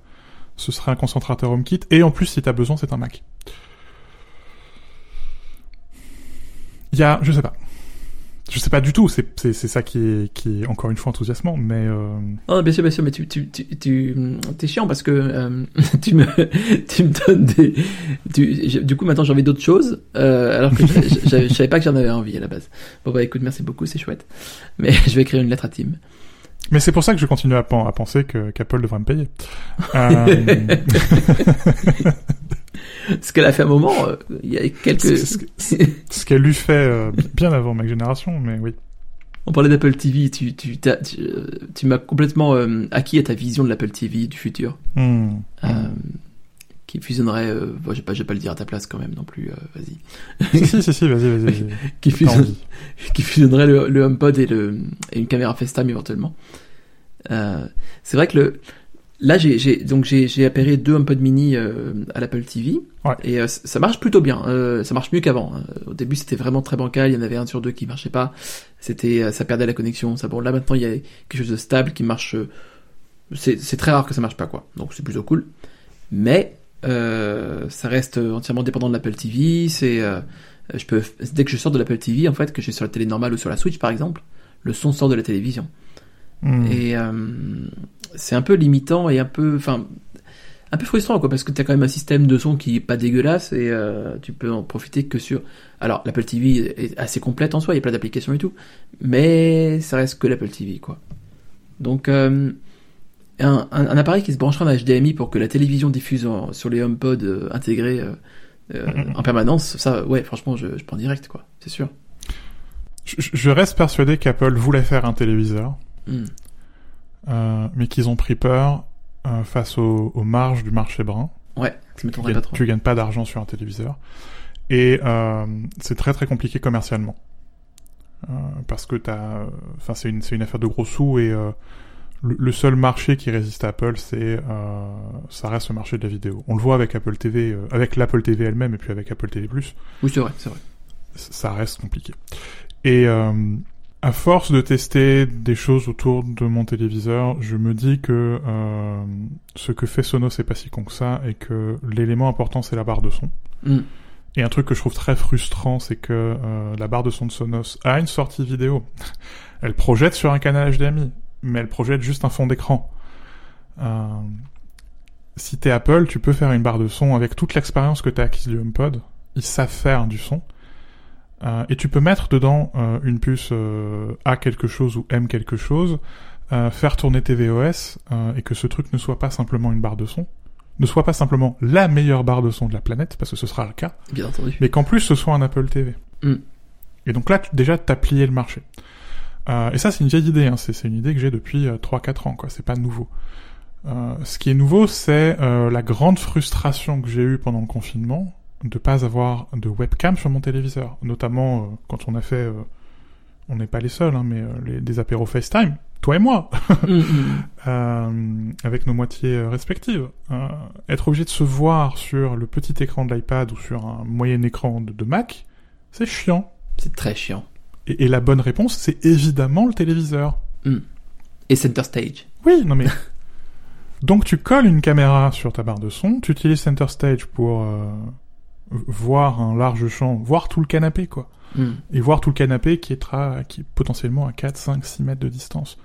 Ce serait un concentrateur HomeKit et en plus si t'as besoin c'est un Mac. Il y a je sais pas je sais pas du tout c'est c'est c'est ça qui est qui est encore une fois enthousiasmant mais euh, Non, bien sûr, bien sûr, mais tu, tu, tu, tu t'es chiant parce que euh, tu me, tu me donnes des, tu, du coup maintenant j'ai envie d'autres choses, euh, alors que je, savais pas que j'en avais envie à la base. Bon bah écoute, merci beaucoup, c'est chouette. Mais je vais écrire une lettre à Tim. mais c'est pour ça que je continue à, pen- à penser que qu'Apple devrait me payer euh, Ce qu'elle a fait à un moment, euh, il y a quelques, ce, qu'elle lui fait euh, bien avant ma génération mais oui. On parlait d'Apple TV, tu, tu, tu, euh, tu m'as complètement euh, acquis à ta vision de l'Apple TV du futur, Hmm. euh, qui fusionnerait, euh, bon, je vais pas, je vais pas le dire à ta place quand même non plus, vas-y, si si si vas-y vas-y qui fusionne, fusionnerait le, le HomePod et, le, et une caméra FaceTime éventuellement. Euh, c'est vrai que le, Là, j'ai, j'ai donc j'ai, j'ai appairé deux HomePod mini euh, à l'Apple TV Ouais. et euh, ça marche plutôt bien. Euh, ça marche mieux qu'avant. Euh, Au début, c'était vraiment très bancal. Il y en avait un sur deux qui marchait pas. C'était, ça perdait la connexion. Ça bon, là maintenant, il y a quelque chose de stable qui marche. C'est, c'est très rare que ça marche pas quoi. Donc c'est plutôt cool. Mais ça reste entièrement dépendant de l'Apple TV. C'est, je peux dès que je sors de l'Apple TV en fait, que je suis sur la télé normale ou sur la Switch par exemple, le son sort de la télévision. Hmm. Et euh, c'est un peu limitant et un peu, enfin, un peu frustrant quoi, parce que t'as quand même un système de son qui est pas dégueulasse et euh, tu peux en profiter que sur. Alors l'Apple TV est assez complète en soi, il y a plein d'applications et tout, mais ça reste que l'Apple TV quoi. Donc euh, un, un, un appareil qui se branchera en HDMI pour que la télévision diffuse en- sur les HomePod euh, intégrés en permanence, ça, ouais, franchement, je, je prends direct quoi, c'est sûr. Je, je reste persuadé qu'Apple voulait faire un téléviseur, Hmm. Euh, mais qu'ils ont pris peur euh, face aux, aux marges du marché brun. Ouais, Tu m'étonnerait gagnes, pas trop. tu gagnes pas d'argent sur un téléviseur. Et euh, c'est très très compliqué commercialement. Euh, parce que t'as... Enfin, c'est une, c'est une affaire de gros sous et euh, le, le seul marché qui résiste à Apple, c'est... Euh, ça reste le marché de la vidéo. On le voit avec Apple TV, euh, avec l'Apple TV elle-même et puis avec Apple TV+. Oui, c'est vrai, c'est vrai. ça reste compliqué. Et euh, à force de tester des choses autour de mon téléviseur, je me dis que euh, ce que fait Sonos c'est pas si con que ça et que l'élément important c'est la barre de son. Hmm. Et un truc que je trouve très frustrant, c'est que euh, la barre de son de Sonos a une sortie vidéo. elle projette sur un canal HDMI, mais elle projette juste un fond d'écran. Euh, si t'es Apple, tu peux faire une barre de son avec toute l'expérience que t'as acquise du HomePod. Ils savent faire du son. Euh, et tu peux mettre dedans euh, une puce euh, A quelque chose ou M quelque chose, faire tourner tvOS euh, et que ce truc ne soit pas simplement une barre de son, ne soit pas simplement la meilleure barre de son de la planète, parce que ce sera le cas, Bien entendu. mais qu'en plus ce soit un Apple TV. Mm. Et donc là, tu, déjà, t'as plié le marché. Et ça, c'est une vieille idée, hein. c'est, c'est une idée que j'ai depuis euh, 3-4 ans, quoi. C'est pas nouveau. Ce qui est nouveau, c'est la grande frustration que j'ai eue pendant le confinement de pas avoir de webcam sur mon téléviseur. Notamment euh, quand on a fait, euh, on n'est pas les seuls, hein, mais euh, les, des apéros FaceTime, toi et moi, Hmm, hmm. euh, avec nos moitiés respectives. Être obligé de se voir sur le petit écran de l'iPad ou sur un moyen écran de, de Mac, c'est chiant. C'est très chiant. Et, et la bonne réponse, c'est évidemment le téléviseur. Et Center Stage. Oui, non mais... Donc tu colles une caméra sur ta barre de son, tu utilises Center Stage pour voir un large champ, voir tout le canapé, quoi. Hmm. Et voir tout le canapé qui est, qui est potentiellement à 4, 5, 6 mètres de distance.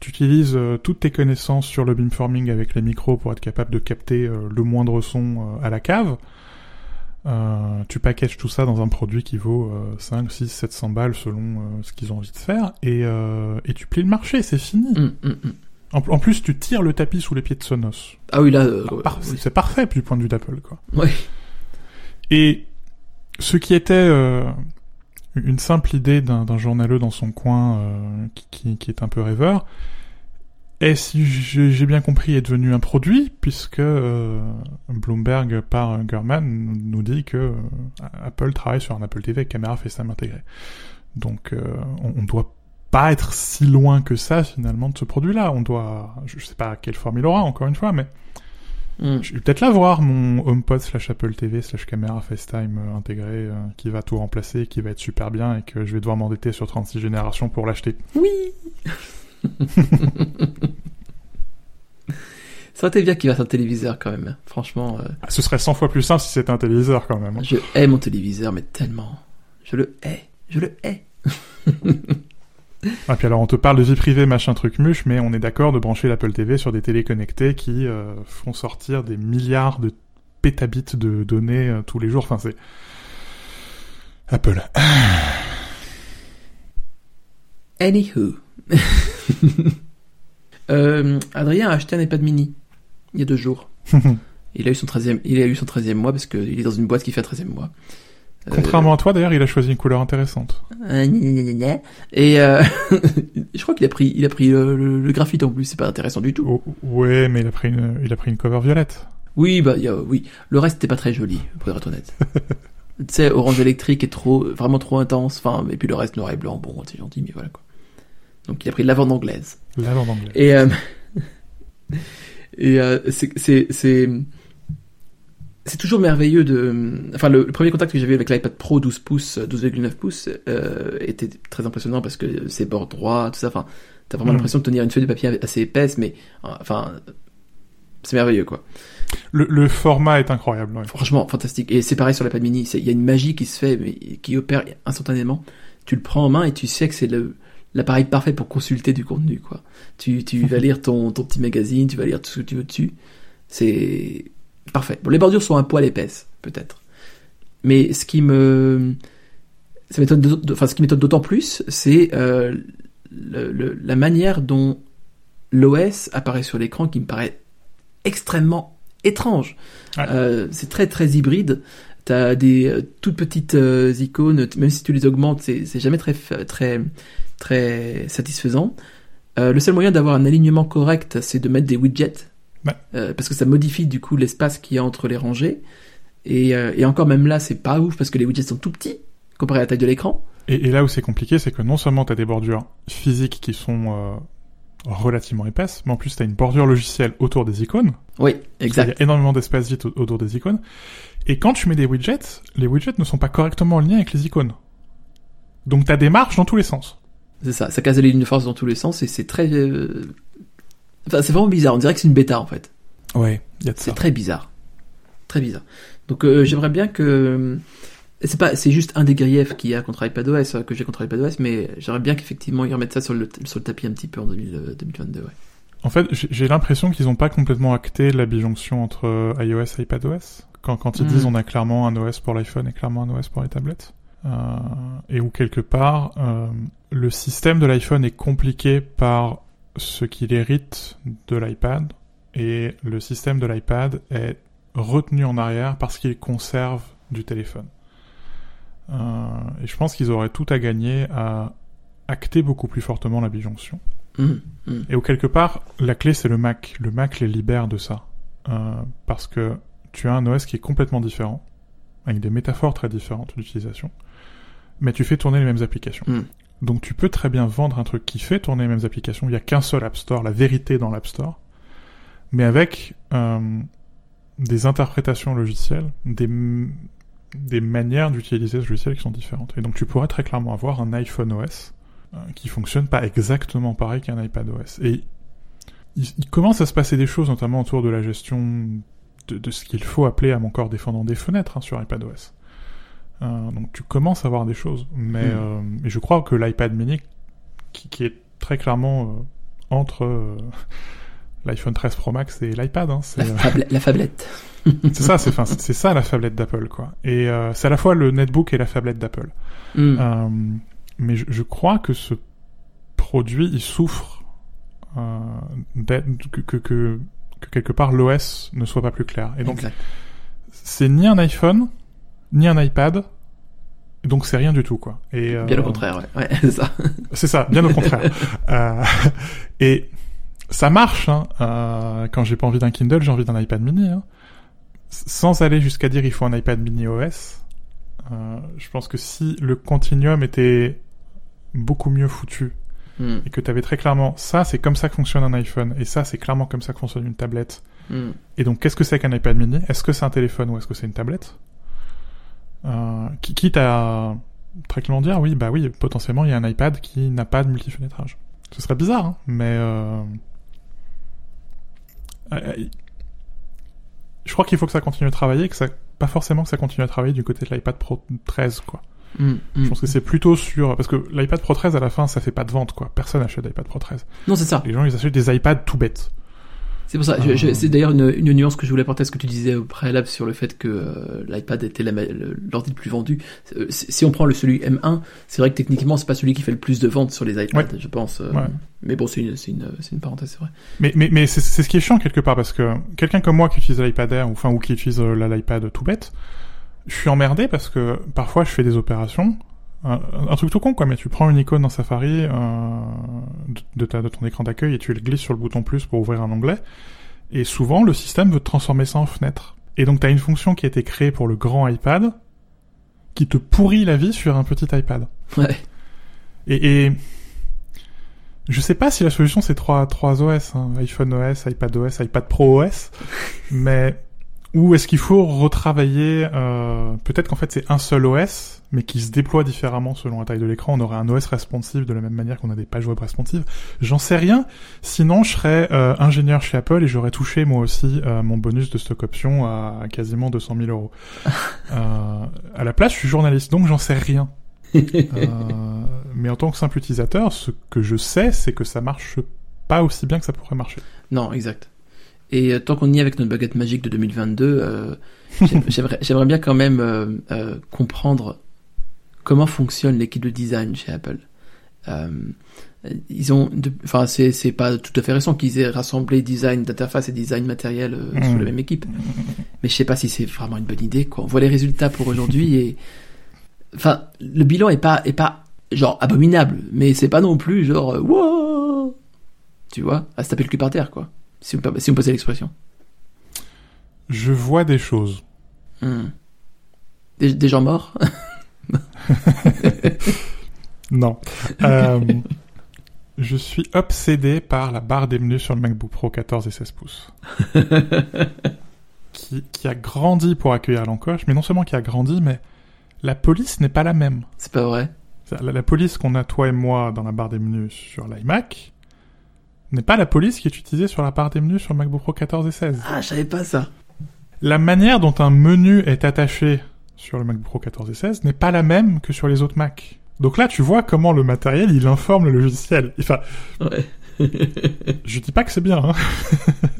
Tu utilises euh, toutes tes connaissances sur le beamforming avec les micros pour être capable de capter euh, le moindre son euh, à la cave. Tu packages tout ça dans un produit qui vaut euh, 5, 6, 700 balles selon ce qu'ils ont envie de faire. Et, et tu plies le marché, c'est fini. Hmm, hmm. En, plus, tu tires le tapis sous les pieds de Sonos. Ah oui, là. euh, oui. C'est parfait du point de vue d'Apple, quoi. Ouais. Et ce qui était euh, une simple idée d'un journaleux dans son coin euh, qui, est un peu rêveur, est, si j'ai bien compris, est devenu un produit, puisque euh, Bloomberg par Gurman nous dit que Apple travaille sur un Apple TV avec caméra FaceTime intégrée. Donc on, on doit pas être si loin que ça finalement de ce produit-là. On doit, je sais pas quelle forme il aura encore une fois, mais Hmm. je vais peut-être l'avoir, mon HomePod slash Apple TV slash caméra FaceTime euh, intégré, euh, qui va tout remplacer, qui va être super bien et que je vais devoir m'endetter sur 36 générations pour l'acheter. Oui. Ça aurait été bien qu'il fasse un téléviseur quand même. Franchement, euh, Ah, Ce serait 100 fois plus simple si c'était un téléviseur quand même. hein. je hais mon téléviseur, mais tellement. Je le hais. Je le hais. Ah, puis alors on te parle de vie privée, machin truc muche, mais on est d'accord de brancher l'Apple TV sur des télés connectées qui euh, font sortir des milliards de pétabits de données euh, tous les jours. Enfin, c'est... Apple. Anywho. euh, Adrien a acheté un iPad mini il y a deux jours. Il a eu son 13e, il a eu son 13e mois parce qu'il est dans une boîte qui fait un 13e mois. Euh, Contrairement à toi, d'ailleurs, il a choisi une couleur intéressante. euh. Et euh, je crois qu'il a pris, il a pris le, le- le graphite en plus. C'est pas intéressant du tout. Oh, ouais, mais il a pris une, il a pris une cover violette. Oui, bah, il y a- oui. Le reste n'était pas très joli, pour être honnête. tu sais, orange électrique est trop, vraiment trop intense. Enfin, et puis le reste noir et blanc. Bon, c'est gentil, mais voilà quoi. Donc il a pris de lavande anglaise. Lavande anglaise. Et euh, Et euh, c'est c'est c'est toujours merveilleux de. Enfin, le, le premier contact que j'avais avec l'iPad Pro 12 pouces, 12,9 pouces, euh, était très impressionnant parce que c'est bord droit, tout ça. Enfin, t'as vraiment Mm. l'impression de tenir une feuille de papier assez épaisse, mais euh, enfin, c'est merveilleux quoi. Le, le format est incroyable. ouais. Franchement, fantastique. Et c'est pareil sur l'iPad mini. Il y a une magie qui se fait, mais qui opère instantanément. Tu le prends en main et tu sais que c'est le l'appareil parfait pour consulter du contenu, quoi. Tu, tu vas lire ton, ton petit magazine, tu vas lire tout ce que tu veux dessus. C'est parfait. Bon, les bordures sont un poil épaisses, peut-être. Mais ce qui me, ça m'étonne, enfin, ce qui m'étonne d'autant plus, c'est euh, le- le- la manière dont l'OS apparaît sur l'écran qui me paraît extrêmement étrange. Ouais. Euh, c'est très très hybride. T'as des euh, toutes petites euh, icônes, même si tu les augmentes, c'est jamais très très très satisfaisant. Le seul moyen d'avoir un alignement correct, c'est de mettre des widgets, Ouais. Euh, parce que ça modifie du coup l'espace qu'il y a entre les rangées. Et, euh, et encore même là, c'est pas ouf parce que les widgets sont tout petits comparé à la taille de l'écran. Et, et là où c'est compliqué, c'est que non seulement t'as des bordures physiques qui sont euh, relativement épaisses, mais en plus t'as une bordure logicielle autour des icônes. Oui, Il y exact. a énormément d'espace vide au- autour des icônes. Et quand tu mets des widgets, les widgets ne sont pas correctement alignés avec les icônes. Donc t'as des marges dans tous les sens. C'est ça. Ça casse les lignes de force dans tous les sens et c'est très. euh, Enfin, c'est vraiment bizarre. On dirait que c'est une bêta en fait. Ouais, il y a de C'est très bizarre. Très bizarre. Donc euh, j'aimerais bien que c'est pas c'est juste un des griefs qu'il y a contre iPadOS euh, que j'ai contre iPadOS mais j'aimerais bien qu'effectivement ils remettent ça sur le sur le tapis un petit peu en 2000, euh, 2022 ouais. En fait, j'ai- l'impression qu'ils n'ont pas complètement acté la bijonction entre euh, iOS et iPadOS. Quand, quand ils Mm. disent on a clairement un OS pour l'iPhone et clairement un OS pour les tablettes. Euh, et où quelque part, euh, le système de l'iPhone est compliqué par ce qu'il hérite de l'iPad. Et le système de l'iPad est retenu en arrière parce qu'il conserve du téléphone. Euh, et je pense qu'ils auraient tout à gagner à acter beaucoup plus fortement la bijonction. Hum, hum. Et où quelque part, la clé c'est le Mac. Le Mac les libère de ça. Euh, parce que tu as un OS qui est complètement différent, avec des métaphores très différentes d'utilisation, mais tu fais tourner les mêmes applications. Mm. Donc tu peux très bien vendre un truc qui fait tourner les mêmes applications. Il n'y a qu'un seul App Store, la vérité dans l'App Store, mais avec euh, des interprétations logicielles, des, manières d'utiliser ce logiciel qui sont différentes. Et donc tu pourrais très clairement avoir un iPhone OS euh, qui fonctionne pas exactement pareil qu'un iPad OS. Et il, commence à se passer des choses, notamment autour de la gestion de, de ce qu'il faut appeler à mon corps défendant des fenêtres hein, sur iPad OS. Euh, donc tu commences à voir des choses, mais Hmm. euh, et je crois que l'iPad mini, qui, qui est très clairement euh, entre euh, l'iPhone 13 Pro Max et l'iPad, hein, c'est La, euh, fable- la fablette. c'est ça, c'est c'est ça la fablette d'Apple, quoi. Et euh, c'est à la fois le netbook et la fablette d'Apple. Euh, mais je, je crois que ce produit, il souffre euh, d'être- que, que, que, que quelque part l'OS ne soit pas plus clair. Et donc, c'est ni un iPhone, ni un iPad, donc c'est rien du tout, quoi. Et, euh, Bien au contraire, ouais. ouais c'est ça. C'est ça, bien au contraire. Euh, et ça marche, hein. Euh, quand j'ai pas envie d'un Kindle, j'ai envie d'un iPad mini. Hein. Sans aller jusqu'à dire il faut un iPad mini OS, je pense que si le continuum était beaucoup mieux foutu Hum, et que tu avais très clairement ça, c'est comme ça que fonctionne un iPhone et ça, c'est clairement comme ça que fonctionne une tablette. hum. Et donc, qu'est-ce que c'est qu'un iPad mini? Est-ce que c'est un téléphone ou est-ce que c'est une tablette? Euh, qui- Quitte à très clairement dire, oui, bah oui, potentiellement, il y a un iPad qui n'a pas de multifenêtrage. Ce serait bizarre, hein, mais... Euh... euh, euh, Je crois qu'il faut que ça continue à travailler, que ça... pas forcément que ça continue à travailler du côté de l'iPad Pro 13, quoi. Hum, Je hum. pense que c'est plutôt sur... Parce que l'iPad Pro 13, à la fin, ça fait pas de vente, quoi. Personne achète d'iPad Pro 13. Non, c'est ça. Les gens, ils achètent des iPads tout bêtes. C'est pour ça. je- je- Ah. c'est d'ailleurs une, une nuance que je voulais apporter à ce que tu disais au préalable sur le fait que euh, l'iPad était l'ordi le plus vendu. Euh, si on prend le celui M1, c'est vrai que techniquement c'est pas celui qui fait le plus de ventes sur les iPads, Ouais. je pense. euh, Ouais. Mais bon, c'est une, une, une parenthèse, c'est vrai. Mais, mais, mais c'est ce qui est chiant quelque part parce que quelqu'un comme moi qui utilise l'iPad Air ou enfin ou qui utilise l'iPad tout bête, je suis emmerdé parce que parfois je fais des opérations, un, un truc tout con quoi, mais tu prends une icône dans Safari euh, de, ta, de ton écran d'accueil et tu le glisses sur le bouton plus pour ouvrir un onglet, et souvent le système veut transformer ça en fenêtre. Et donc t'as une fonction qui a été créée pour le grand iPad qui te pourrit la vie sur un petit iPad. Ouais. Et, et Je sais pas si la solution c'est trois trois OS, hein. iPhone OS, iPad OS, iPad Pro OS, mais ou est-ce qu'il faut retravailler euh, Peut-être qu'en fait c'est un seul OS, mais qui se déploie différemment selon la taille de l'écran. On aurait un OS responsive de la même manière qu'on a des pages web responsives. J'en sais rien. Sinon, je serais euh, ingénieur chez Apple et j'aurais touché moi aussi euh, mon bonus de stock option à quasiment 200 000 euros. euh, à la place, je suis journaliste, donc j'en sais rien. Mais en tant que simple utilisateur, ce que je sais, c'est que ça marche pas aussi bien que ça pourrait marcher. Non, exact. Et tant qu'on y est avec notre baguette magique de 2022, euh, j'aimerais, j'aimerais bien quand même euh, euh, comprendre comment fonctionne l'équipe de design chez Apple? Euh, ils ont, de- enfin, c'est, c'est pas tout à fait récent qu'ils aient rassemblé design d'interface et design matériel euh, sous Mm. la même équipe. Mais je sais pas si c'est vraiment une bonne idée. Quoi. On voit les résultats pour aujourd'hui et, enfin, le bilan est pas, est pas genre abominable, mais c'est pas non plus genre, euh, wow, tu vois, à se taper le cul par terre, quoi. Si on, si on posait l'expression. Je vois des choses. Hmm. Des, des gens morts? Non. Euh, je suis obsédé par la barre des menus sur le MacBook Pro 14 et 16 pouces. qui, qui a grandi pour accueillir l'encoche, mais non seulement qui a grandi, mais la police n'est pas la même. C'est pas vrai La, la police qu'on a toi et moi dans la barre des menus sur l'iMac n'est pas la police qui est utilisée sur la barre des menus sur le MacBook Pro 14 et 16. Ah, je savais pas ça. La manière dont un menu est attaché sur le MacBook Pro 14 et 16 n'est pas la même que sur les autres Mac. Donc là, tu vois comment le matériel, il informe le logiciel. Enfin, Ouais. je dis pas que c'est bien, hein.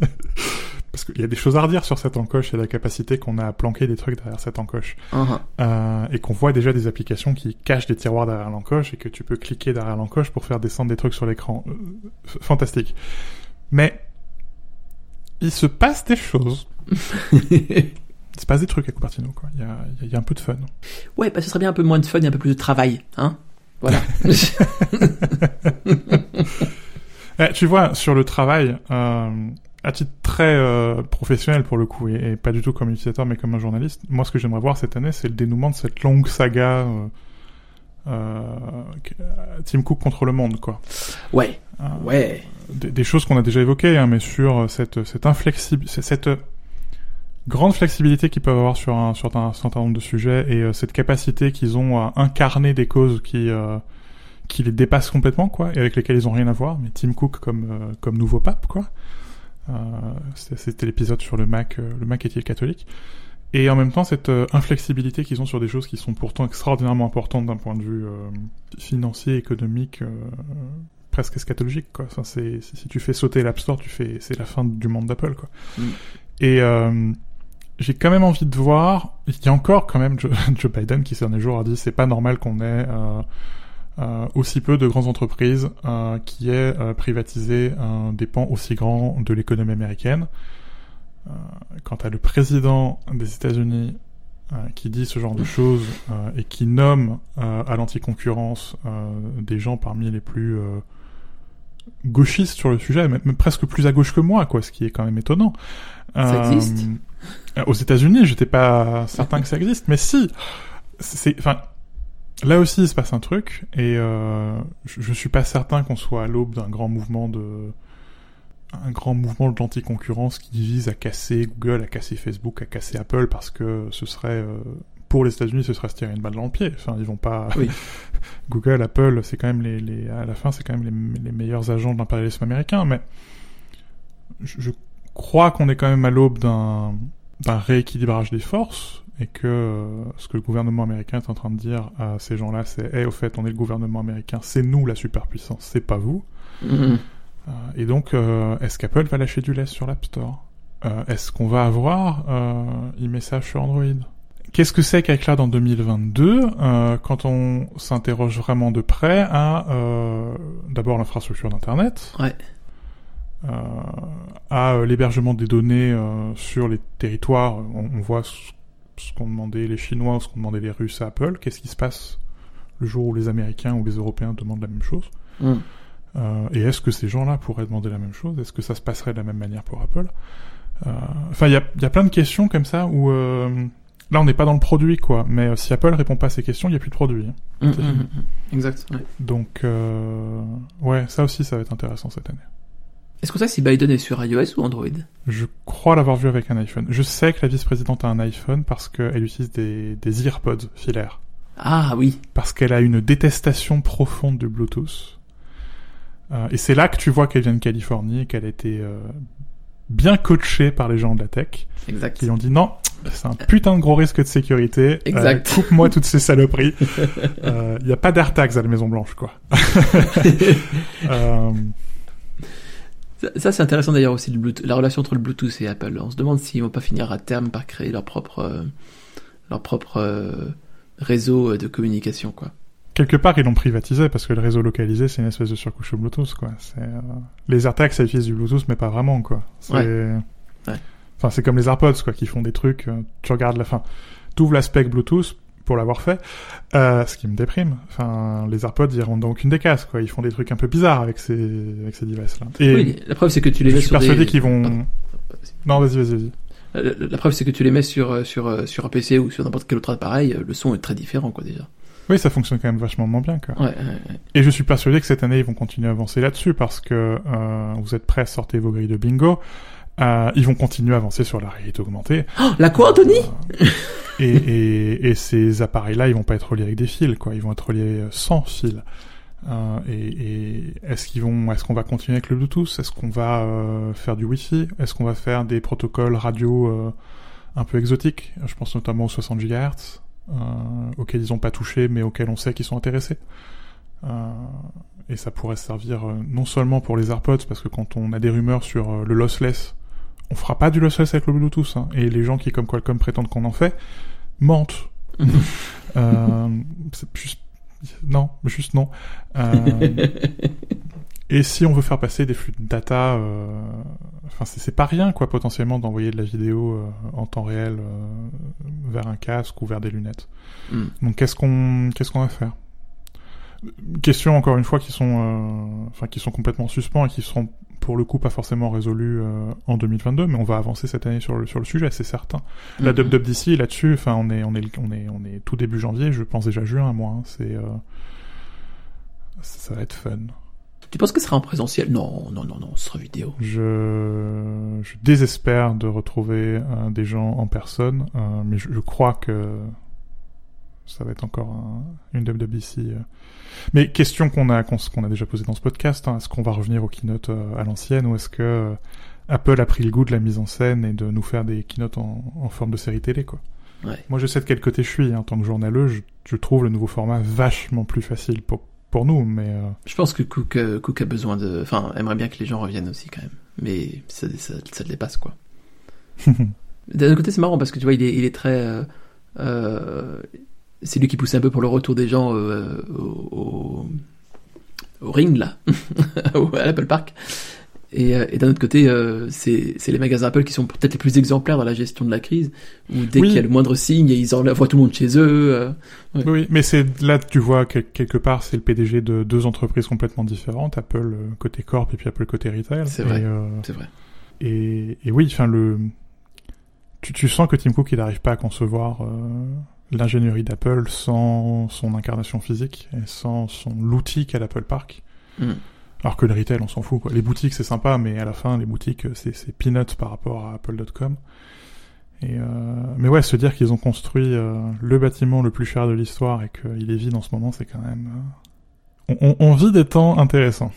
Parce qu'il y a des choses à redire sur cette encoche et la capacité qu'on a à planquer des trucs derrière cette encoche. Uh-huh. Euh, et qu'on voit déjà des applications qui cachent des tiroirs derrière l'encoche et que tu peux cliquer derrière l'encoche pour faire descendre des trucs sur l'écran. Euh, fantastique. Mais il se passe des choses. Il se passe des trucs à Cupertino, quoi. Il y a, il y a- un peu de fun. ouais, bah ce serait bien un peu moins de fun et un peu plus de travail, hein Voilà. Eh, tu vois, sur le travail, euh, à titre très euh, professionnel pour le coup, et, et pas du tout comme utilisateur, mais comme un journaliste, moi ce que j'aimerais voir cette année, c'est le dénouement de cette longue saga euh, euh, Tim Cook contre le monde, quoi. ouais, ouais. des, des choses qu'on a déjà évoquées, hein, mais sur cette, cette inflexible, cette, grande flexibilité qu'ils peuvent avoir sur un, sur un certain nombre de sujets et euh, cette capacité qu'ils ont à incarner des causes qui, euh, qui les dépassent complètement, quoi, et avec lesquelles ils ont rien à voir. Mais Tim Cook comme, euh, comme nouveau pape, quoi. Euh, c'était l'épisode sur le Mac, euh, le Mac est-il catholique? Et en même temps, cette euh, inflexibilité qu'ils ont sur des choses qui sont pourtant extraordinairement importantes d'un point de vue euh, financier, économique, euh, presque eschatologique, quoi. Enfin, c'est, si, si tu fais sauter l'App Store, tu fais, c'est la fin du monde d'Apple, quoi. Mm. Et euh, j'ai quand même envie de voir. Il y a encore quand même Joe, Biden qui ces derniers jours a dit c'est pas normal qu'on ait euh, euh, aussi peu de grandes entreprises euh, qui aient euh, privatisé un des pans aussi grands de l'économie américaine. Euh, quant à le président des États-Unis euh, qui dit ce genre de choses euh, et qui nomme euh, à l'anticoncurrence euh, des gens parmi les plus euh, gauchistes sur le sujet, même presque plus à gauche que moi, quoi, ce qui est quand même étonnant. Ça existe euh, Aux États-Unis, j'étais pas certain que ça existe, mais si. C'est, enfin, là aussi, il se passe un truc, et euh, je, je suis pas certain qu'on soit à l'aube d'un grand mouvement de un grand mouvement de l'anticoncurrence qui vise à casser Google, à casser Facebook, à casser Apple, parce que ce serait euh, pour les États-Unis, ce serait se tirer une balle dans le pied. Enfin, ils vont pas. Oui. Google, Apple, c'est quand même les, les, à la fin, c'est quand même les, les meilleurs agents de l'impérialisme américain, mais je, je crois qu'on est quand même à l'aube d'un rééquilibrage des forces et que euh, ce que le gouvernement américain est en train de dire à ces gens-là, c'est hey, au fait, on est le gouvernement américain, c'est nous la superpuissance, c'est pas vous. Mhm. Euh, et donc, euh, est-ce qu'Apple va lâcher du lait sur l'App Store? Est-ce qu'on va avoir euh, e-message sur Android? Qu'est-ce que c'est qu'iCloud en 2022 euh, quand on s'interroge vraiment de près à euh, d'abord l'infrastructure d'Internet, Ouais. Euh, à euh, l'hébergement des données euh, sur les territoires. On, on voit ce, ce qu'ont demandé les Chinois, ce qu'ont demandé les Russes à Apple. Qu'est-ce qui se passe le jour où les Américains ou les Européens demandent la même chose euh, et est-ce que ces gens-là pourraient demander la même chose? Est-ce que ça se passerait de la même manière pour Apple? Euh, Enfin, il y a, y a plein de questions comme ça où, euh, là, on n'est pas dans le produit, quoi. Mais si Apple répond pas à ces questions, il y a plus de produit. hein. Hum, hum. Exact. ouais. Donc, euh, ouais, ça aussi, ça va être intéressant cette année. Est-ce qu'on sait si Biden est sur iOS ou Android Je crois l'avoir vu avec un iPhone. Je sais que la vice-présidente a un iPhone parce qu'elle utilise des, des earpods filaires. Ah oui. Parce qu'elle a une détestation profonde du Bluetooth. Euh, et c'est là que tu vois qu'elle vient de Californie et qu'elle a été euh, bien coachée par les gens de la tech Exact. qui ont dit non, c'est un putain de gros risque de sécurité. Euh, Exact. Coupe-moi toutes ces saloperies. Il n'y a pas d'AirTags à la Maison Blanche, quoi. Euh, Ça, c'est intéressant d'ailleurs aussi le Bluetooth- la relation entre le Bluetooth et Apple. On se demande s'ils vont pas finir à terme par créer leur propre euh, leur propre euh, réseau de communication quoi. quelque part, ils l'ont privatisé parce que le réseau localisé, c'est une espèce de surcouche au Bluetooth, quoi. Euh, Les AirTags, ça utilise du Bluetooth, mais pas vraiment, quoi. Ouais. Enfin, c'est comme les AirPods, quoi, qui font des trucs, euh, tu regardes la fin. T'ouvres l'aspect Bluetooth pour l'avoir fait, euh, ce qui me déprime. Enfin, les AirPods, ils rentrent dans aucune des cases, quoi. Ils font des trucs un peu bizarres avec ces, avec ces devices-là. Et Oui, la preuve c'est que tu les je mets suis sur persuadé des... qu'ils vont... Pardon. Non, vas-y, vas-y, vas-y. Euh, La, la preuve c'est que tu les mets sur euh, sur euh, sur un PC ou sur n'importe quel autre appareil, euh, le son est très différent quoi déjà. Oui, ça fonctionne quand même vachement moins bien, quoi. Ouais, ouais, ouais. Et je suis persuadé que cette année, ils vont continuer à avancer là-dessus parce que euh, vous êtes prêts à sortir vos grilles de bingo. Euh, ils vont continuer à avancer sur la réalité augmentée. Oh, la quoi Anthony Euh, et, et, et ces appareils-là, ils vont pas être reliés avec des fils, quoi. Ils vont être reliés euh, sans fil. Euh, et et est-ce qu'ils vont, est-ce qu'on va continuer avec le Bluetooth? Est-ce qu'on va euh, faire du Wi-Fi? Est-ce qu'on va faire des protocoles radio euh, un peu exotiques? Je pense notamment aux 60 GHz, euh, auxquels ils ont pas touché, mais auxquels on sait qu'ils sont intéressés. Euh, et ça pourrait servir non seulement pour les AirPods, parce que quand on a des rumeurs sur le lossless, on fera pas du lossless avec le Bluetooth. hein. Et les gens qui, comme Qualcomm, prétendent qu'on en fait, mentent. Euh, c'est juste... Non, juste non. Euh, et si on veut faire passer des flux de data, euh, enfin c'est pas rien quoi potentiellement d'envoyer de la vidéo euh, en temps réel euh, vers un casque ou vers des lunettes. Hmm. Donc qu'est-ce qu'on qu'est-ce qu'on va faire? Questions encore une fois qui sont euh, enfin qui sont complètement en suspens et qui seront pour le coup pas forcément résolues euh, en 2022, mais on va avancer cette année sur le sur le sujet, c'est certain. La Mhm. WWDC là-dessus, enfin on est on est on est on est tout début janvier, je pense déjà juin moi. hein, c'est euh, ça va être fun. Tu penses que ce sera en présentiel? Non, non, non, non, ce sera vidéo. Je, je désespère de retrouver euh, des gens en personne, mais je, je crois que ça va être encore un- une WWDC. euh. Mais question qu'on a qu'on, a déjà posée dans ce podcast, hein, est-ce qu'on va revenir aux keynotes euh, à l'ancienne ou est-ce que euh, Apple a pris le goût de la mise en scène et de nous faire des keynotes en, en forme de série télé quoi Ouais. Moi je sais de quel côté je suis hein, en tant que journaleux, je, je trouve le nouveau format vachement plus facile pour pour nous, mais euh, Je pense que Cook, euh, Cook a besoin de... Enfin, aimerait bien que les gens reviennent aussi quand même. Mais ça, ça, ça le dépasse quoi. D'un côté, c'est marrant parce que tu vois, il est, il est très. euh, c'est lui qui pousse un peu pour le retour des gens euh, au, ring là, à l'Apple Park. Et, euh, et d'un autre côté, euh, c'est les magasins Apple qui sont peut-être les plus exemplaires dans la gestion de la crise, où dès Oui. qu'il y a le moindre signe, ils envoient tout le monde chez eux. euh. Ouais. Oui, mais c'est là tu vois quel- quelque part c'est le PDG de deux entreprises complètement différentes, Apple côté corp et puis Apple côté retail. C'est vrai. euh, C'est vrai. et, et oui, enfin le tu, tu sens que Tim Cook il n'arrive pas à concevoir l'ingénierie d'Apple sans son incarnation physique et sans son l'outil qu'est l'Apple Park. Mm. Alors que le retail, on s'en fout. Quoi. Les boutiques, c'est sympa, mais à la fin, les boutiques, c'est, c'est peanuts par rapport à Apple.com. Et euh, mais ouais, se dire qu'ils ont construit euh, le bâtiment le plus cher de l'histoire et qu'il est vide en ce moment, c'est quand même. euh, On, on- on vit des temps intéressants.